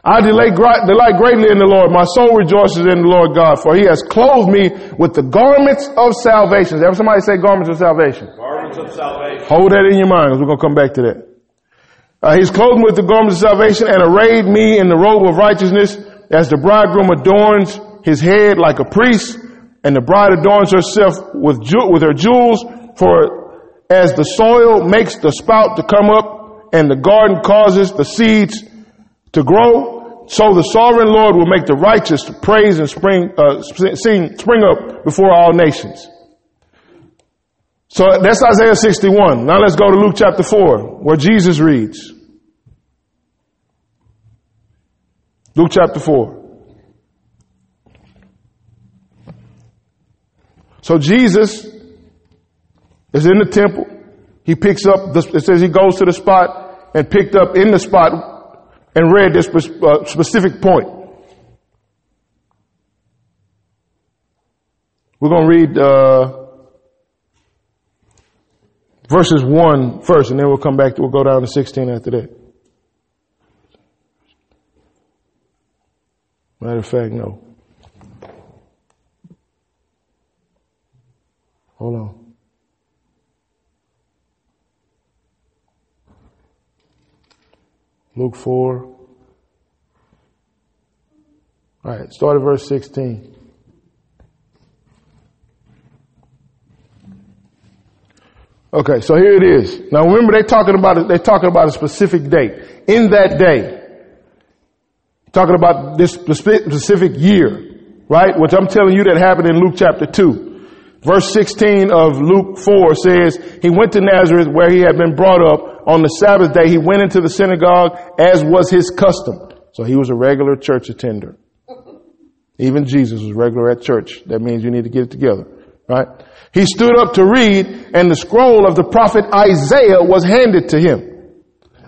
Speaker 1: I delight, delight greatly in the Lord. My soul rejoices in the Lord God, for he has clothed me with the garments of salvation. Ever somebody say garments of salvation?
Speaker 3: Garments of salvation.
Speaker 1: Hold that in your mind, because we're going to come back to that. Uh, he's clothed me with the garments of salvation and arrayed me in the robe of righteousness as the bridegroom adorns his head like a priest and the bride adorns herself with, ju- with her jewels, for as the soil makes the spout to come up and the garden causes the seeds to grow, so the sovereign Lord will make the righteous to praise and spring, uh, sing, spring up before all nations. So that's Isaiah 61. Now let's go to Luke chapter 4, where Jesus reads. Luke chapter 4. So Jesus is in the temple. He picks up, the, it says he goes to the spot and picked up in the spot and read this uh, specific point. We're going to read uh, verses 1 first, and then we'll come back we'll go down to 16 after that. Matter of fact, no. Hold on. Luke 4. All right, start at verse 16. Okay, so here it is. Now remember they're talking about they're talking about a specific date. In that day, talking about this specific year, right? Which I'm telling you that happened in Luke chapter 2. Verse 16 of Luke 4 says, He went to Nazareth where he had been brought up. On the Sabbath day, he went into the synagogue as was his custom. So he was a regular church attender. Even Jesus was regular at church. That means you need to get it together, right? He stood up to read and the scroll of the prophet Isaiah was handed to him.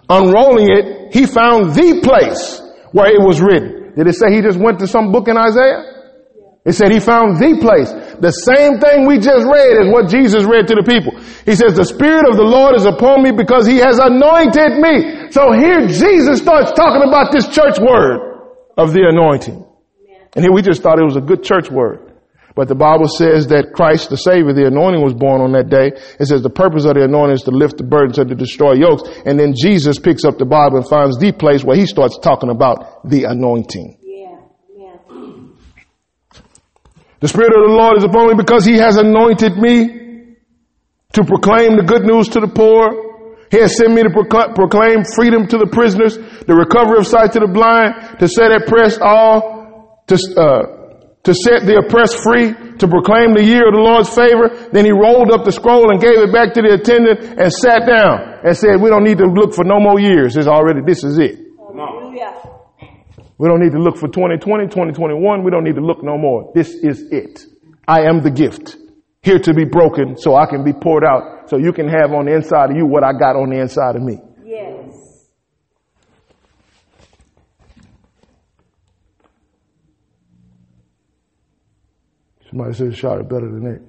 Speaker 1: Unrolling it, he found the place where it was written. Did it say he just went to some book in Isaiah? It said he found the place. The same thing we just read is what Jesus read to the people. He says, the Spirit of the Lord is upon me because he has anointed me. So here Jesus starts talking about this church word of the anointing. And here we just thought it was a good church word. But the Bible says that Christ, the Savior, the anointing was born on that day. It says the purpose of the anointing is to lift the burdens and to destroy yokes. And then Jesus picks up the Bible and finds the place where he starts talking about the anointing. The Spirit of the Lord is upon me because He has anointed me to proclaim the good news to the poor. He has sent me to proclaim freedom to the prisoners, the recovery of sight to the blind, to set at press all, to, uh, to set the oppressed free, to proclaim the year of the Lord's favor. Then he rolled up the scroll and gave it back to the attendant and sat down and said, we don't need to look for no more years. It's already, this is it. We don't need to look for 2020, 2021. We don't need to look no more. This is it. I am the gift here to be broken so I can be poured out so you can have on the inside of you what I got on the inside of me.
Speaker 4: Yes.
Speaker 1: Somebody said shot it better than that.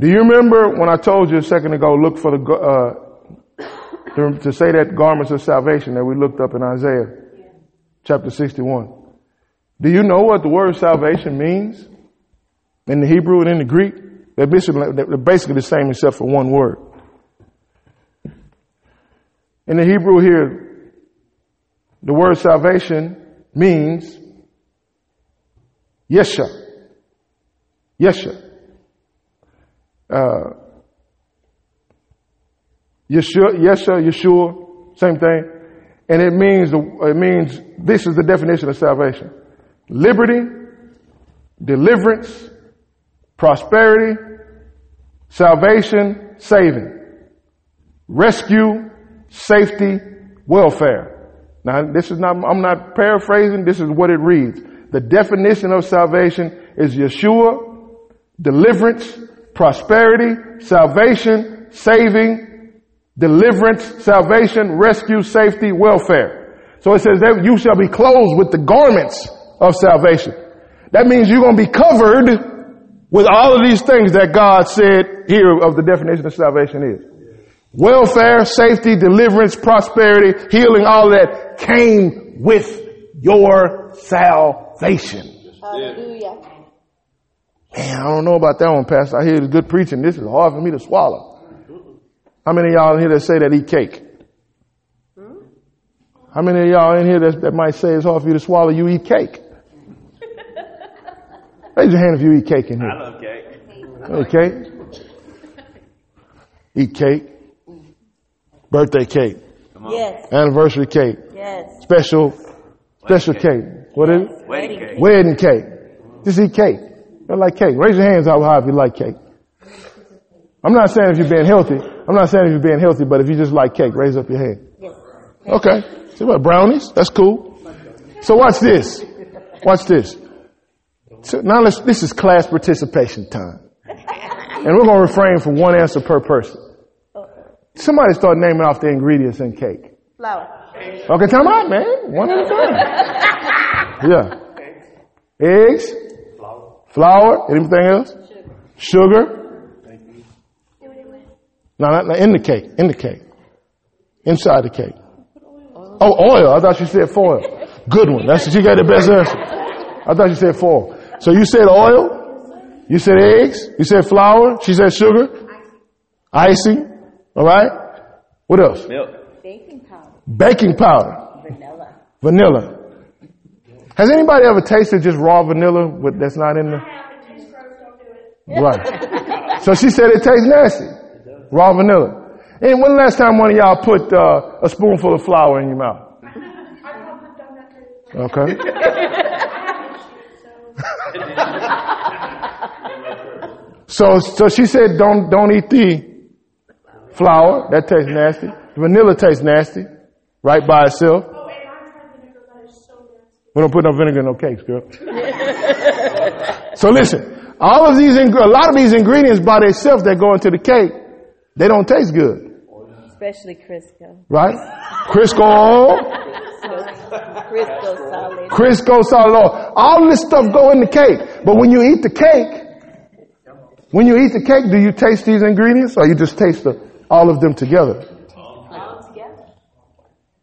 Speaker 1: Do you remember when I told you a second ago, look for the, uh, to, to say that garments of salvation that we looked up in Isaiah chapter 61? Do you know what the word salvation means in the Hebrew and in the Greek? They're basically the same except for one word. In the Hebrew here, the word salvation means Yesha. Yesha. Uh, Yeshua, Yeshua, Yeshua, same thing. And it means, it means, this is the definition of salvation. Liberty, deliverance, prosperity, salvation, saving, rescue, safety, welfare. Now, this is not, I'm not paraphrasing, this is what it reads. The definition of salvation is Yeshua, deliverance, prosperity, salvation, saving, deliverance, salvation, rescue, safety, welfare. So it says that you shall be clothed with the garments of salvation. That means you're going to be covered with all of these things that God said here of the definition of salvation is. Welfare, safety, deliverance, prosperity, healing, all that came with your salvation.
Speaker 4: Hallelujah.
Speaker 1: Man, I don't know about that one, Pastor. I hear the good preaching. This is hard for me to swallow. How many of y'all in here that say that eat cake? Hmm? How many of y'all in here that, that might say it's hard for you to swallow, you eat cake? (laughs) Raise your hand if you eat cake in here.
Speaker 3: I love cake.
Speaker 1: Eat cake? Eat cake. Birthday cake.
Speaker 4: Yes.
Speaker 1: Anniversary cake.
Speaker 4: Yes.
Speaker 1: Special, special cake. What is it?
Speaker 3: Wedding cake.
Speaker 1: Wedding cake. Just eat cake. You like cake. Raise your hands out high if you like cake. I'm not saying if you're being healthy. I'm not saying if you're being healthy, but if you just like cake, raise up your hand. Okay. See what? Brownies? That's cool. So watch this. Watch this. So now let's, this is class participation time. And we're going to refrain from one answer per person. Somebody start naming off the ingredients in cake.
Speaker 4: Flour.
Speaker 1: Okay, time out, man. One at a time. Yeah. Eggs. Flour. Flour? Anything else? Sugar. No, not, not in the cake. In the cake. Inside the cake. Oh, oil. I thought you said foil. Good one. That's she got the best answer. I thought you said foil. So you said oil. You said eggs. You said flour. She said sugar. Icing. All right. What else?
Speaker 3: Milk.
Speaker 4: Baking powder.
Speaker 1: Baking powder.
Speaker 4: Vanilla.
Speaker 1: Vanilla. Has anybody ever tasted just raw vanilla with that's not in the? Right. So she said it tastes nasty. Raw vanilla. And when last time one of y'all put uh, a spoonful of flour in your mouth? Okay. (laughs) so so she said don't don't eat the flour. That tastes nasty. Vanilla tastes nasty, right by itself.
Speaker 5: And I'm trying vinegar that is so nasty.
Speaker 1: We don't put no vinegar in no cakes, girl. (laughs) so listen, all of these, ing- a lot of these ingredients by themselves that go into the cake, they don't taste good,
Speaker 4: Especially Crisco.
Speaker 1: right? Crisco oil,
Speaker 4: Crisco solid.
Speaker 1: Crisco solid all this stuff go in the cake. But when you eat the cake, when you eat the cake, do you taste these ingredients or you just taste the, all of them together?
Speaker 4: All together.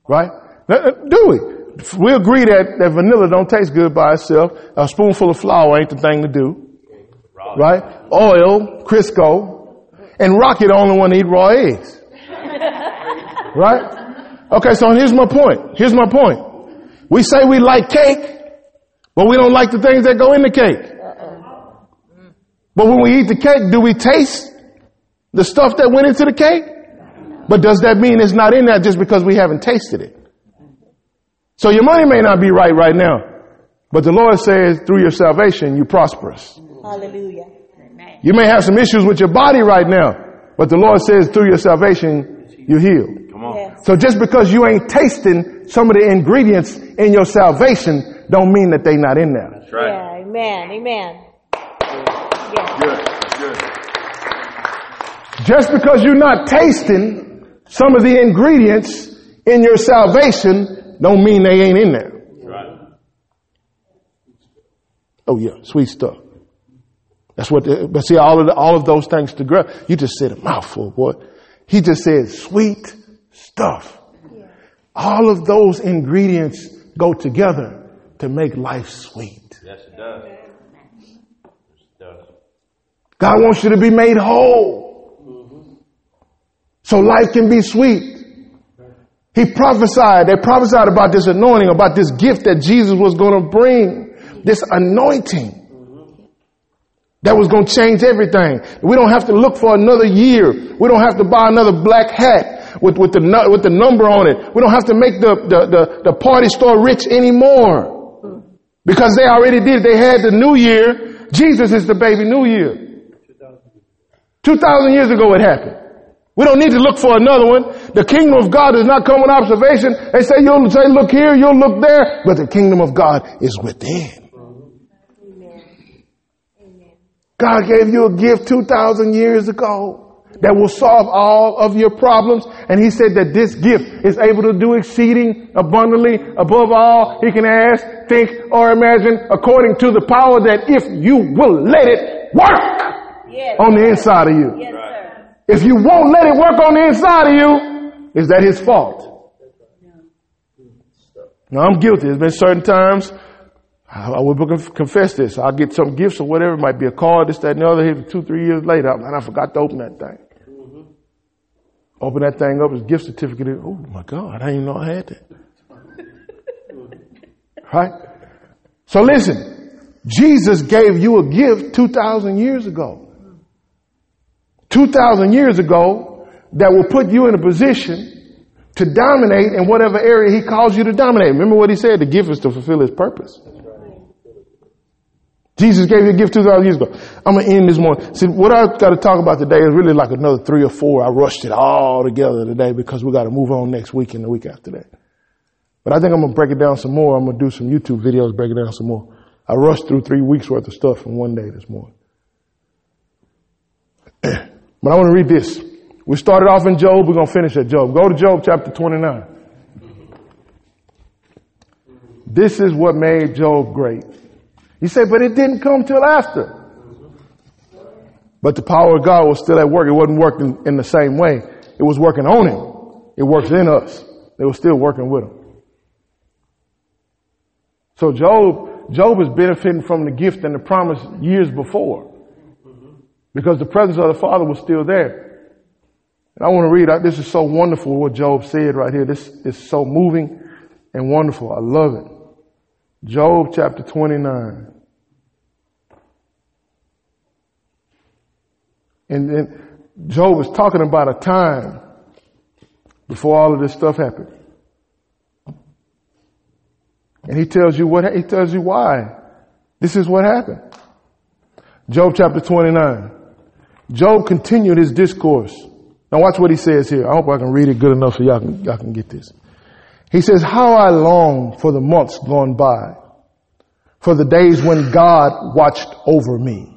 Speaker 1: Right? Uh, Do we? We agree that, that vanilla don't taste good by itself. A spoonful of flour ain't the thing to do. Right? Oil, Crisco, and Rocky the only one to eat raw eggs. (laughs) Right? Okay, so here's my point. Here's my point. We say we like cake, but we don't like the things that go in the cake. But when we eat the cake, do we taste The stuff that went into the cake? But does that mean it's not in there just because we haven't tasted it? So your money may not be right right now, but the Lord says through your salvation, you prosperous.
Speaker 4: Hallelujah.
Speaker 1: You may have some issues with your body right now, but the Lord says through your salvation, you're healed.
Speaker 3: Come on.
Speaker 4: Yes.
Speaker 1: So just because you ain't tasting some of the ingredients in your salvation don't mean that they not in there.
Speaker 3: That's right.
Speaker 4: Yeah. Amen. Amen. Yeah.
Speaker 3: Good. Good.
Speaker 1: Just because you're not tasting some of the ingredients in your salvation don't mean they ain't in there.
Speaker 3: Right.
Speaker 1: Oh yeah, sweet stuff. That's what, the, but see all of the, all of those things to grow. You just said a mouthful, boy. He just said sweet stuff. All of those ingredients go together to make life sweet.
Speaker 3: Yes, it does. Yes, it does.
Speaker 1: God wants you to be made whole. Mm-hmm. So life can be sweet. He prophesied, they prophesied about this anointing, about this gift that Jesus was going to bring. This anointing that was going to change everything. We don't have to look for another year. We don't have to buy another black hat with, with the, with the number on it. We don't have to make the, the, the, the party store rich anymore. Because they already did. They had the new year. Jesus is the baby new year. 2,000 years ago it happened. We don't need to look for another one. The kingdom of God does not come with observation. They say you'll say look here, you'll look there, but the kingdom of God is within. God gave you a gift 2,000 years ago that will solve all of your problems. And he said that this gift is able to do exceeding abundantly above all he can ask, think, or imagine according to the power that if you will let it work
Speaker 4: Yes.
Speaker 1: on the inside of you.
Speaker 4: Yes.
Speaker 1: If you won't let it work on the inside of you, is that his fault? Now I'm guilty. There's been certain times I would confess this. I'll get some gifts or whatever. It might be a card, this, that, and the other. Here, two, three years later, and I forgot to open that thing. Open that thing up, it's a gift certificate. Oh my God, I didn't even know I had that. right? So listen, Jesus gave you a gift 2,000 years ago. 2,000 years ago that will put you in a position to dominate in whatever area he calls you to dominate. Remember what he said? The gift is to fulfill his purpose. Jesus gave you a gift 2,000 years ago. I'm going to end this morning. See, what I've got to talk about today is really like another three or four. I rushed it all together today because we got to move on next week and the week after that. But I think I'm going to break it down some more. I'm going to do some YouTube videos, break it down some more. I rushed through three weeks worth of stuff in one day this morning. (clears throat) But I want to read this. We started off in Job. We're going to finish at Job. Go to Job chapter 29. This is what made Job great. You say, but it didn't come till after. But the power of God was still at work. It wasn't working in the same way. It was working on him. It works in us. It was still working with him. So Job, Job is benefiting from the gift and the promise years before. Because the presence of the Father was still there. And I want to read, this is so wonderful what Job said right here. This is so moving and wonderful. I love it. Job chapter 29. And then Job was talking about a time before all of this stuff happened. And he tells you what, he tells you why. This is what happened. Job chapter 29. Job continued his discourse. Now watch what he says here. I hope I can read it good enough so y'all can, y'all can get this. He says, how I long for the months gone by, for the days when God watched over me,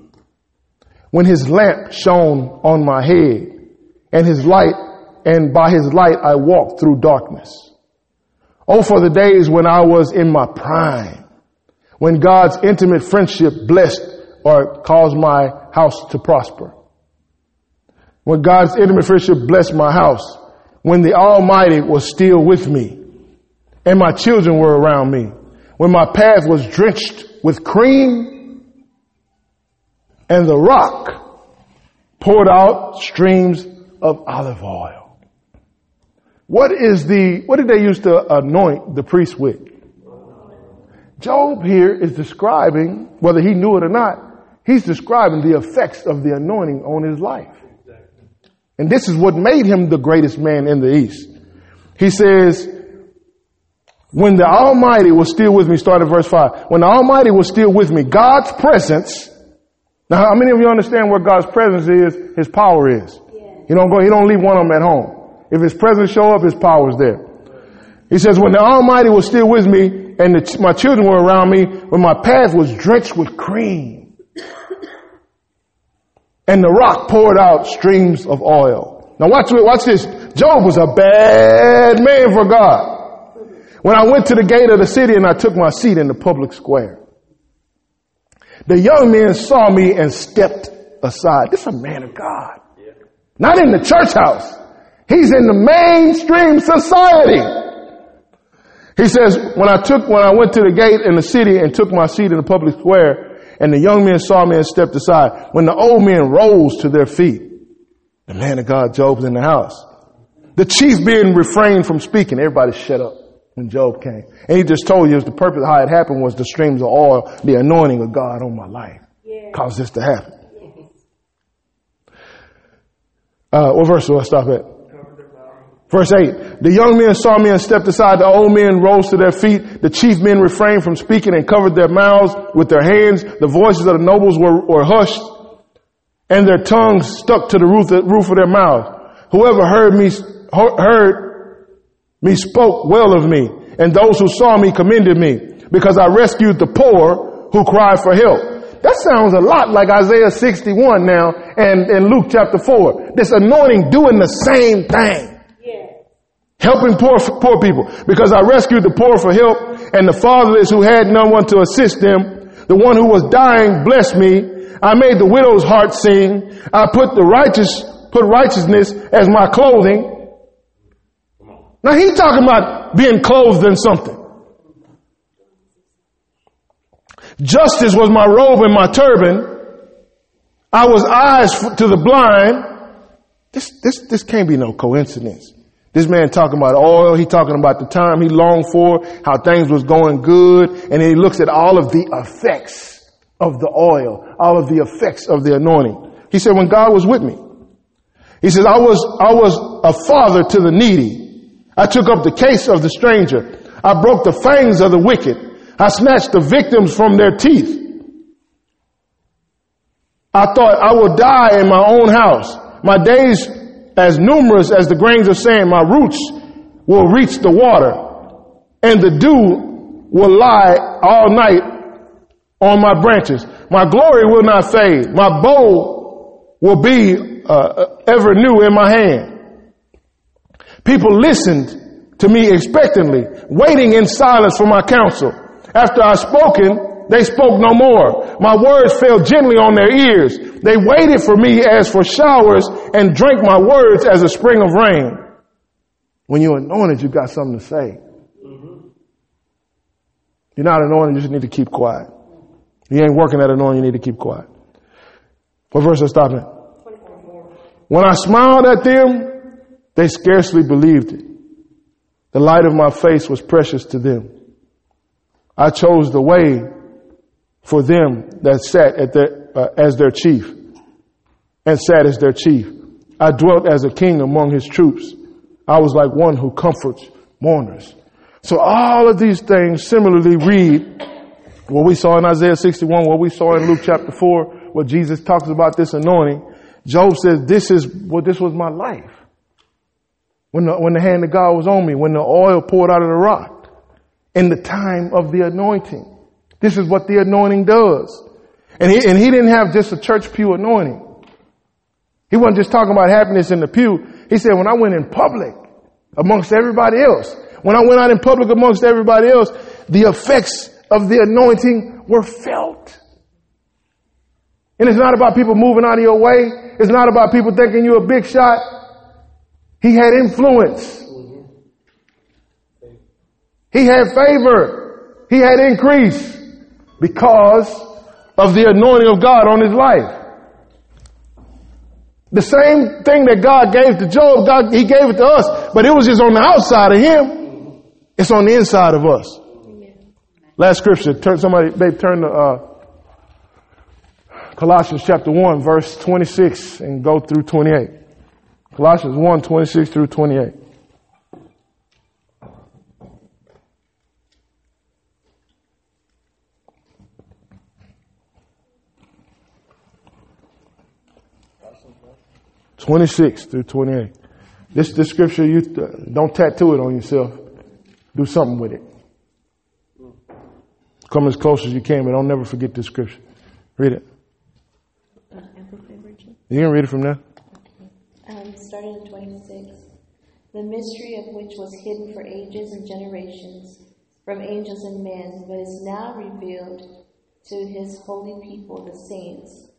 Speaker 1: when his lamp shone on my head and his light, and by his light I walked through darkness. Oh, for the days when I was in my prime, when God's intimate friendship blessed or caused my house to prosper. When God's intimate friendship blessed my house, when the Almighty was still with me and my children were around me, when my path was drenched with cream and the rock poured out streams of olive oil. What is the, what did they used to anoint the priest with? Job here is describing, whether he knew it or not, he's describing the effects of the anointing on his life. And this is what made him the greatest man in the East. He says, when the Almighty was still with me, start at verse 5. When the Almighty was still with me, God's presence, now how many of you understand what God's presence is, His power is? He don't go, He don't leave one of them at home. If His presence show up, His power is there. He says, when the Almighty was still with me and the, my children were around me, when my path was drenched with cream and the rock poured out streams of oil. Now watch, watch this. Job was a bad man for God. When I went to the gate of the city and I took my seat in the public square, the young men saw me and stepped aside. This is a man of God. Not in the church house. He's in the mainstream society. He says, when I took, when I went to the gate in the city and took my seat in the public square, and the young men saw me and stepped aside, when the old men rose to their feet, the man of God, Job's in the house. The chief being refrained from speaking, everybody shut up when Job came. And he just told you the purpose how it happened was the streams of oil, the anointing of God on my life caused this to happen. Uh, what verse will I stop at? Verse 8. The young men saw me and stepped aside. The old men rose to their feet. The chief men refrained from speaking and covered their mouths with their hands. The voices of the nobles were, were hushed and their tongues stuck to the roof, the roof of their mouths. Whoever heard me, heard me spoke well of me and those who saw me commended me because I rescued the poor who cried for help. That sounds a lot like Isaiah 61 now and, and Luke chapter 4. This anointing doing the same thing. Helping poor, poor people. Because I rescued the poor for help and the fatherless who had no one to assist them. The one who was dying blessed me. I made the widow's heart sing. I put the righteous, put righteousness as my clothing. Now he's talking about being clothed in something. Justice was my robe and my turban. I was eyes to the blind. This, this, this can't be no coincidence. This man talking about oil. He talking about the time he longed for, how things was going good. And he looks at all of the effects of the oil, all of the effects of the anointing. He said, when God was with me, he says, I was, I was a father to the needy. I took up the case of the stranger. I broke the fangs of the wicked. I snatched the victims from their teeth. I thought I would die in my own house. My days as numerous as the grains of sand, my roots will reach the water and the dew will lie all night on my branches. My glory will not fade. My bow will be uh, ever new in my hand. People listened to me expectantly, waiting in silence for my counsel. After I spoken, they spoke no more. My words fell gently on their ears. They waited for me as for showers and drank my words as a spring of rain. When you're anointed, you've got something to say. You're not anointed, you just need to keep quiet. You ain't working at anointing, you need to keep quiet. What verse I stop at? When I smiled at them, they scarcely believed it. The light of my face was precious to them. I chose the way for them that sat at their, uh, as their chief and sat as their chief. I dwelt as a king among his troops. I was like one who comforts mourners. So all of these things similarly read what we saw in Isaiah 61, what we saw in Luke chapter 4, what Jesus talks about this anointing. Job says, this is what, well, this was my life. When the, when the hand of God was on me, when the oil poured out of the rock in the time of the anointing. This is what the anointing does. And he, and he didn't have just a church pew anointing. He wasn't just talking about happiness in the pew. He said, when I went in public amongst everybody else, when I went out in public amongst everybody else, the effects of the anointing were felt. And it's not about people moving out of your way. It's not about people thinking you're a big shot. He had influence. He had favor. He had increase because of the anointing of God on his life. The same thing that God gave to Job, God, he gave it to us, but it was just on the outside of him. It's on the inside of us. Last scripture, turn somebody, babe, turn to, uh, Colossians chapter 1 verse 26 and go through 28. Colossians 1, 26 through 28. Twenty-six through twenty-eight. This, this scripture, you uh, don't tattoo it on yourself. Do something with it. Come as close as you can, but don't never forget this scripture. Read it. Uh, you can read it from there.
Speaker 4: Um, starting at 26. The mystery of which was hidden for ages and generations from angels and men, but is now revealed to his holy people, the saints,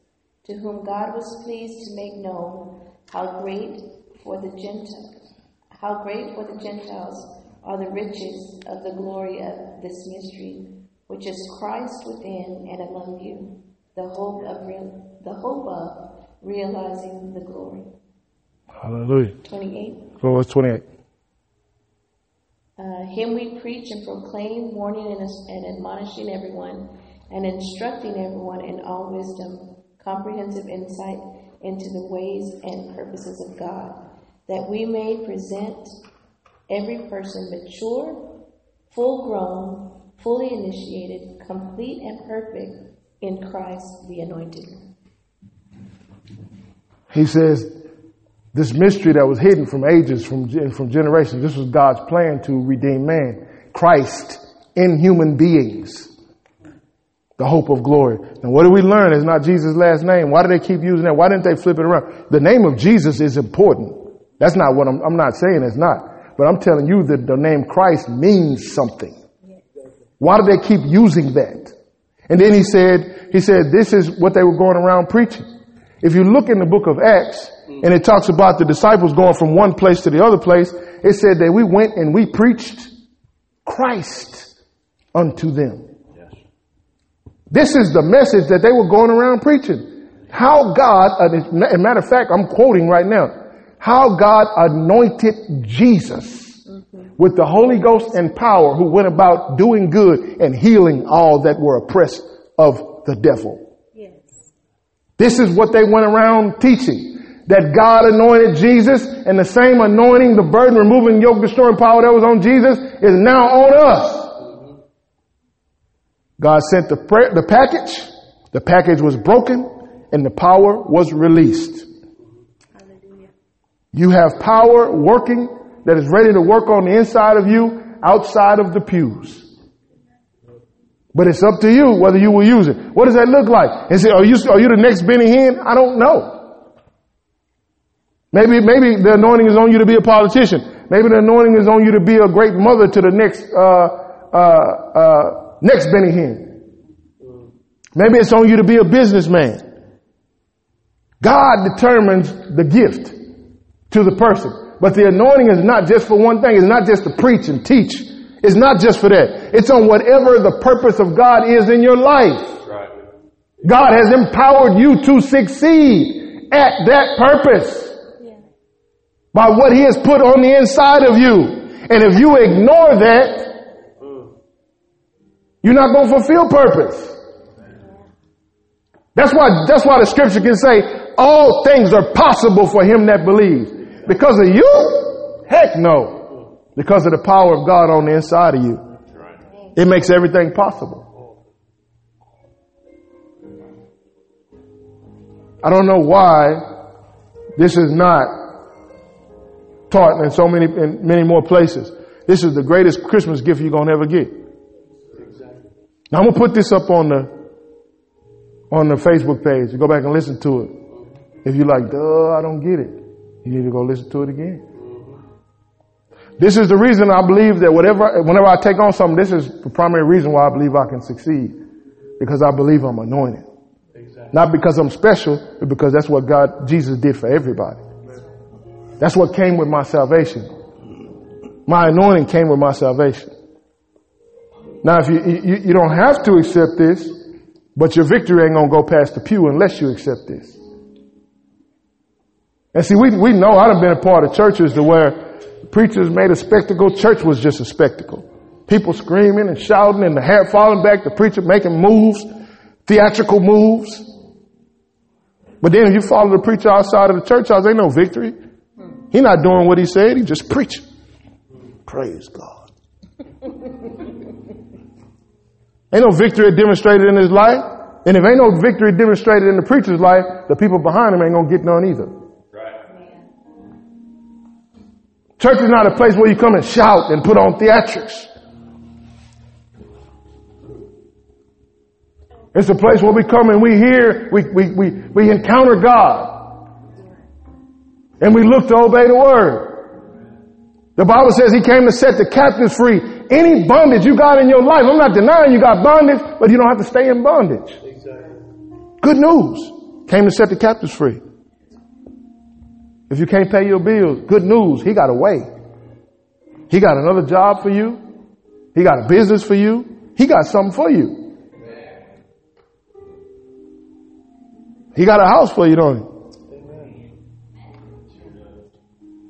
Speaker 4: to whom God was pleased to make known how great for the Gentiles, how great for the Gentiles are the riches of the glory of this mystery, which is Christ within and among you, the hope of real, the hope of realizing the glory.
Speaker 1: Hallelujah.
Speaker 4: 28.
Speaker 1: Verse 28.
Speaker 4: Uh, him we preach and proclaim, warning and, and admonishing everyone, and instructing everyone in all wisdom, comprehensive insight into the ways and purposes of God, that we may present every person mature, full grown, fully initiated, complete and perfect in Christ the anointed.
Speaker 1: He says, this mystery that was hidden from ages, from, from generations, this was God's plan to redeem man. Christ in human beings. The hope of glory. Now what do we learn? It's not Jesus' last name. Why do they keep using that? Why didn't they flip it around? The name of Jesus is important. That's not what I'm, I'm not saying it's not. But I'm telling you that the name Christ means something. Why do they keep using that? And then he said, he said, this is what they were going around preaching. If you look in the book of Acts, and it talks about the disciples going from one place to the other place, it said that we went and we preached Christ unto them. This is the message that they were going around preaching. How God, uh, as a matter of fact, I'm quoting right now, how God anointed Jesus with the Holy Ghost and power who went about doing good and healing all that were oppressed of the devil.
Speaker 6: Yes.
Speaker 1: This is what they went around teaching. That God anointed Jesus and the same anointing, the burden removing yoke destroying power that was on Jesus is now on us. God sent the, pra- the package, the package was broken and the power was released. You have power working that is ready to work on the inside of you, outside of the pews. But it's up to you whether you will use it. What does that look like? Is it, are you, are you the next Benny Hinn? I don't know. Maybe, maybe the anointing is on you to be a politician. Maybe the anointing is on you to be a great mother to the next, uh, uh, uh, next Benny Hinn. Maybe it's on you to be a businessman. God determines the gift to the person. But the anointing is not just for one thing. It's not just to preach and teach. It's not just for that. It's on whatever the purpose of God is in your life. God has empowered you to succeed at that purpose by what he has put on the inside of you. And if you ignore that, you're not going to fulfill purpose. That's why, that's why the scripture can say all things are possible for him that believes. Because of you? Heck no. Because of the power of God on the inside of you. It makes everything possible. I don't know why this is not taught in so many, in many more places. This is the greatest Christmas gift you're going to ever get. Now I'm going to put this up on the, on the Facebook page. You go back and listen to it. If you're like, duh, I don't get it. You need to go listen to it again. This is the reason I believe that whatever, whenever I take on something, this is the primary reason why I believe I can succeed. Because I believe I'm anointed. Not because I'm special, but because that's what God, Jesus did for everybody. That's what came with my salvation. My anointing came with my salvation. Now, if you, you, you don't have to accept this, but your victory ain't gonna go past the pew unless you accept this. And see, we, we know I've been a part of churches to where preachers made a spectacle. Church was just a spectacle. People screaming and shouting and the hair falling back, the preacher making moves, theatrical moves. But then if you follow the preacher outside of the church house, ain't no victory. He not doing what he said. He just preaching. Praise God. ain't no victory demonstrated in his life. And if ain't no victory demonstrated in the preacher's life, the people behind him ain't gonna get none either. Church is not a place where you come and shout and put on theatrics. It's a place where we come and we hear, we, we, we, we encounter God. And we look to obey the word. The Bible says he came to set the captives free. Any bondage you got in your life, I'm not denying you got bondage, but you don't have to stay in bondage. Good news. Came to set the captives free. If you can't pay your bills, good news. He got a way. He got another job for you. He got a business for you. He got something for you. He got a house for you, don't he?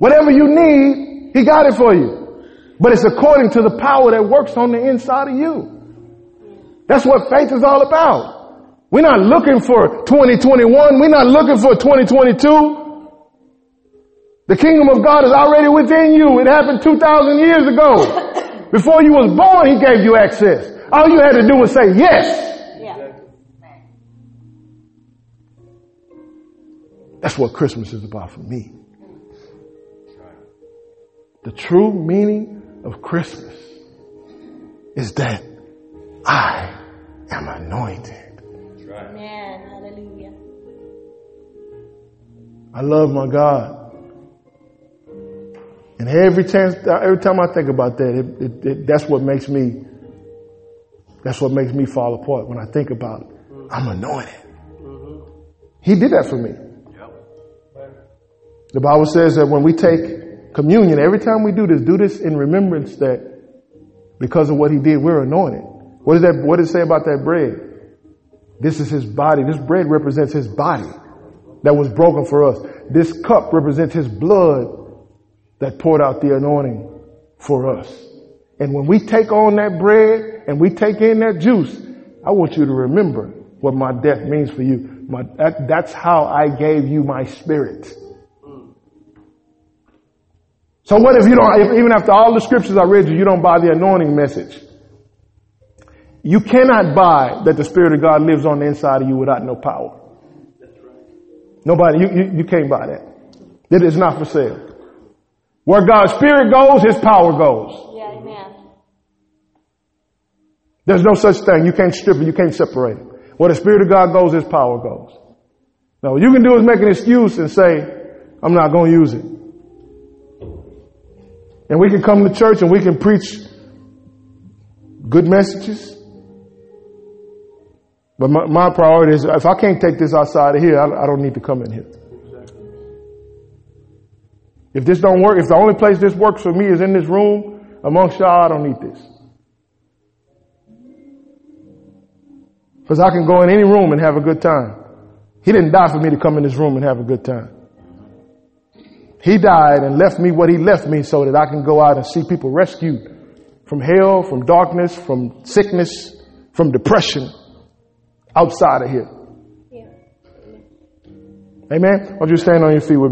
Speaker 1: Whatever you need, he got it for you. But it's according to the power that works on the inside of you. That's what faith is all about. We're not looking for 2021. We're not looking for 2022. The kingdom of God is already within you. It happened 2,000 years ago. Before you was born, he gave you access. All you had to do was say yes.
Speaker 4: Yeah.
Speaker 1: That's what Christmas is about for me. The true meaning of Christmas is that I am anointed.
Speaker 4: Amen. Hallelujah.
Speaker 1: I love my God. And every chance, every time I think about that, it, it, it, that's what makes me, that's what makes me fall apart when I think about it. I'm anointed. Mm-hmm. He did that for me. The Bible says that when we take communion, every time we do this, do this in remembrance that because of what he did, we're anointed. What does that, what does it say about that bread? This is his body. This bread represents his body that was broken for us. This cup represents his blood that poured out the anointing for us. And when we take on that bread and we take in that juice, I want you to remember what my death means for you. My, that, that's how I gave you my spirit. So what if you don't, if, even after all the scriptures I read you, you don't buy the anointing message? You cannot buy that the Spirit of God lives on the inside of you without no power. Nobody, you, you, you can't buy that. It is not for sale. Where God's Spirit goes, His power goes.
Speaker 4: Yeah, amen.
Speaker 1: There's no such thing. You can't strip it. You can't separate it. Where the Spirit of God goes, His power goes. Now, what you can do is make an excuse and say, I'm not going to use it. And we can come to church and we can preach good messages. But my, my priority is if I can't take this outside of here, I, I don't need to come in here. If this don't work, if the only place this works for me is in this room amongst y'all, I don't need this. Because I can go in any room and have a good time. He didn't die for me to come in this room and have a good time. He died and left me what he left me so that I can go out and see people rescued from hell, from darkness, from sickness, from depression outside of here.
Speaker 4: Yeah.
Speaker 1: Amen. Why don't you stand on your feet with me?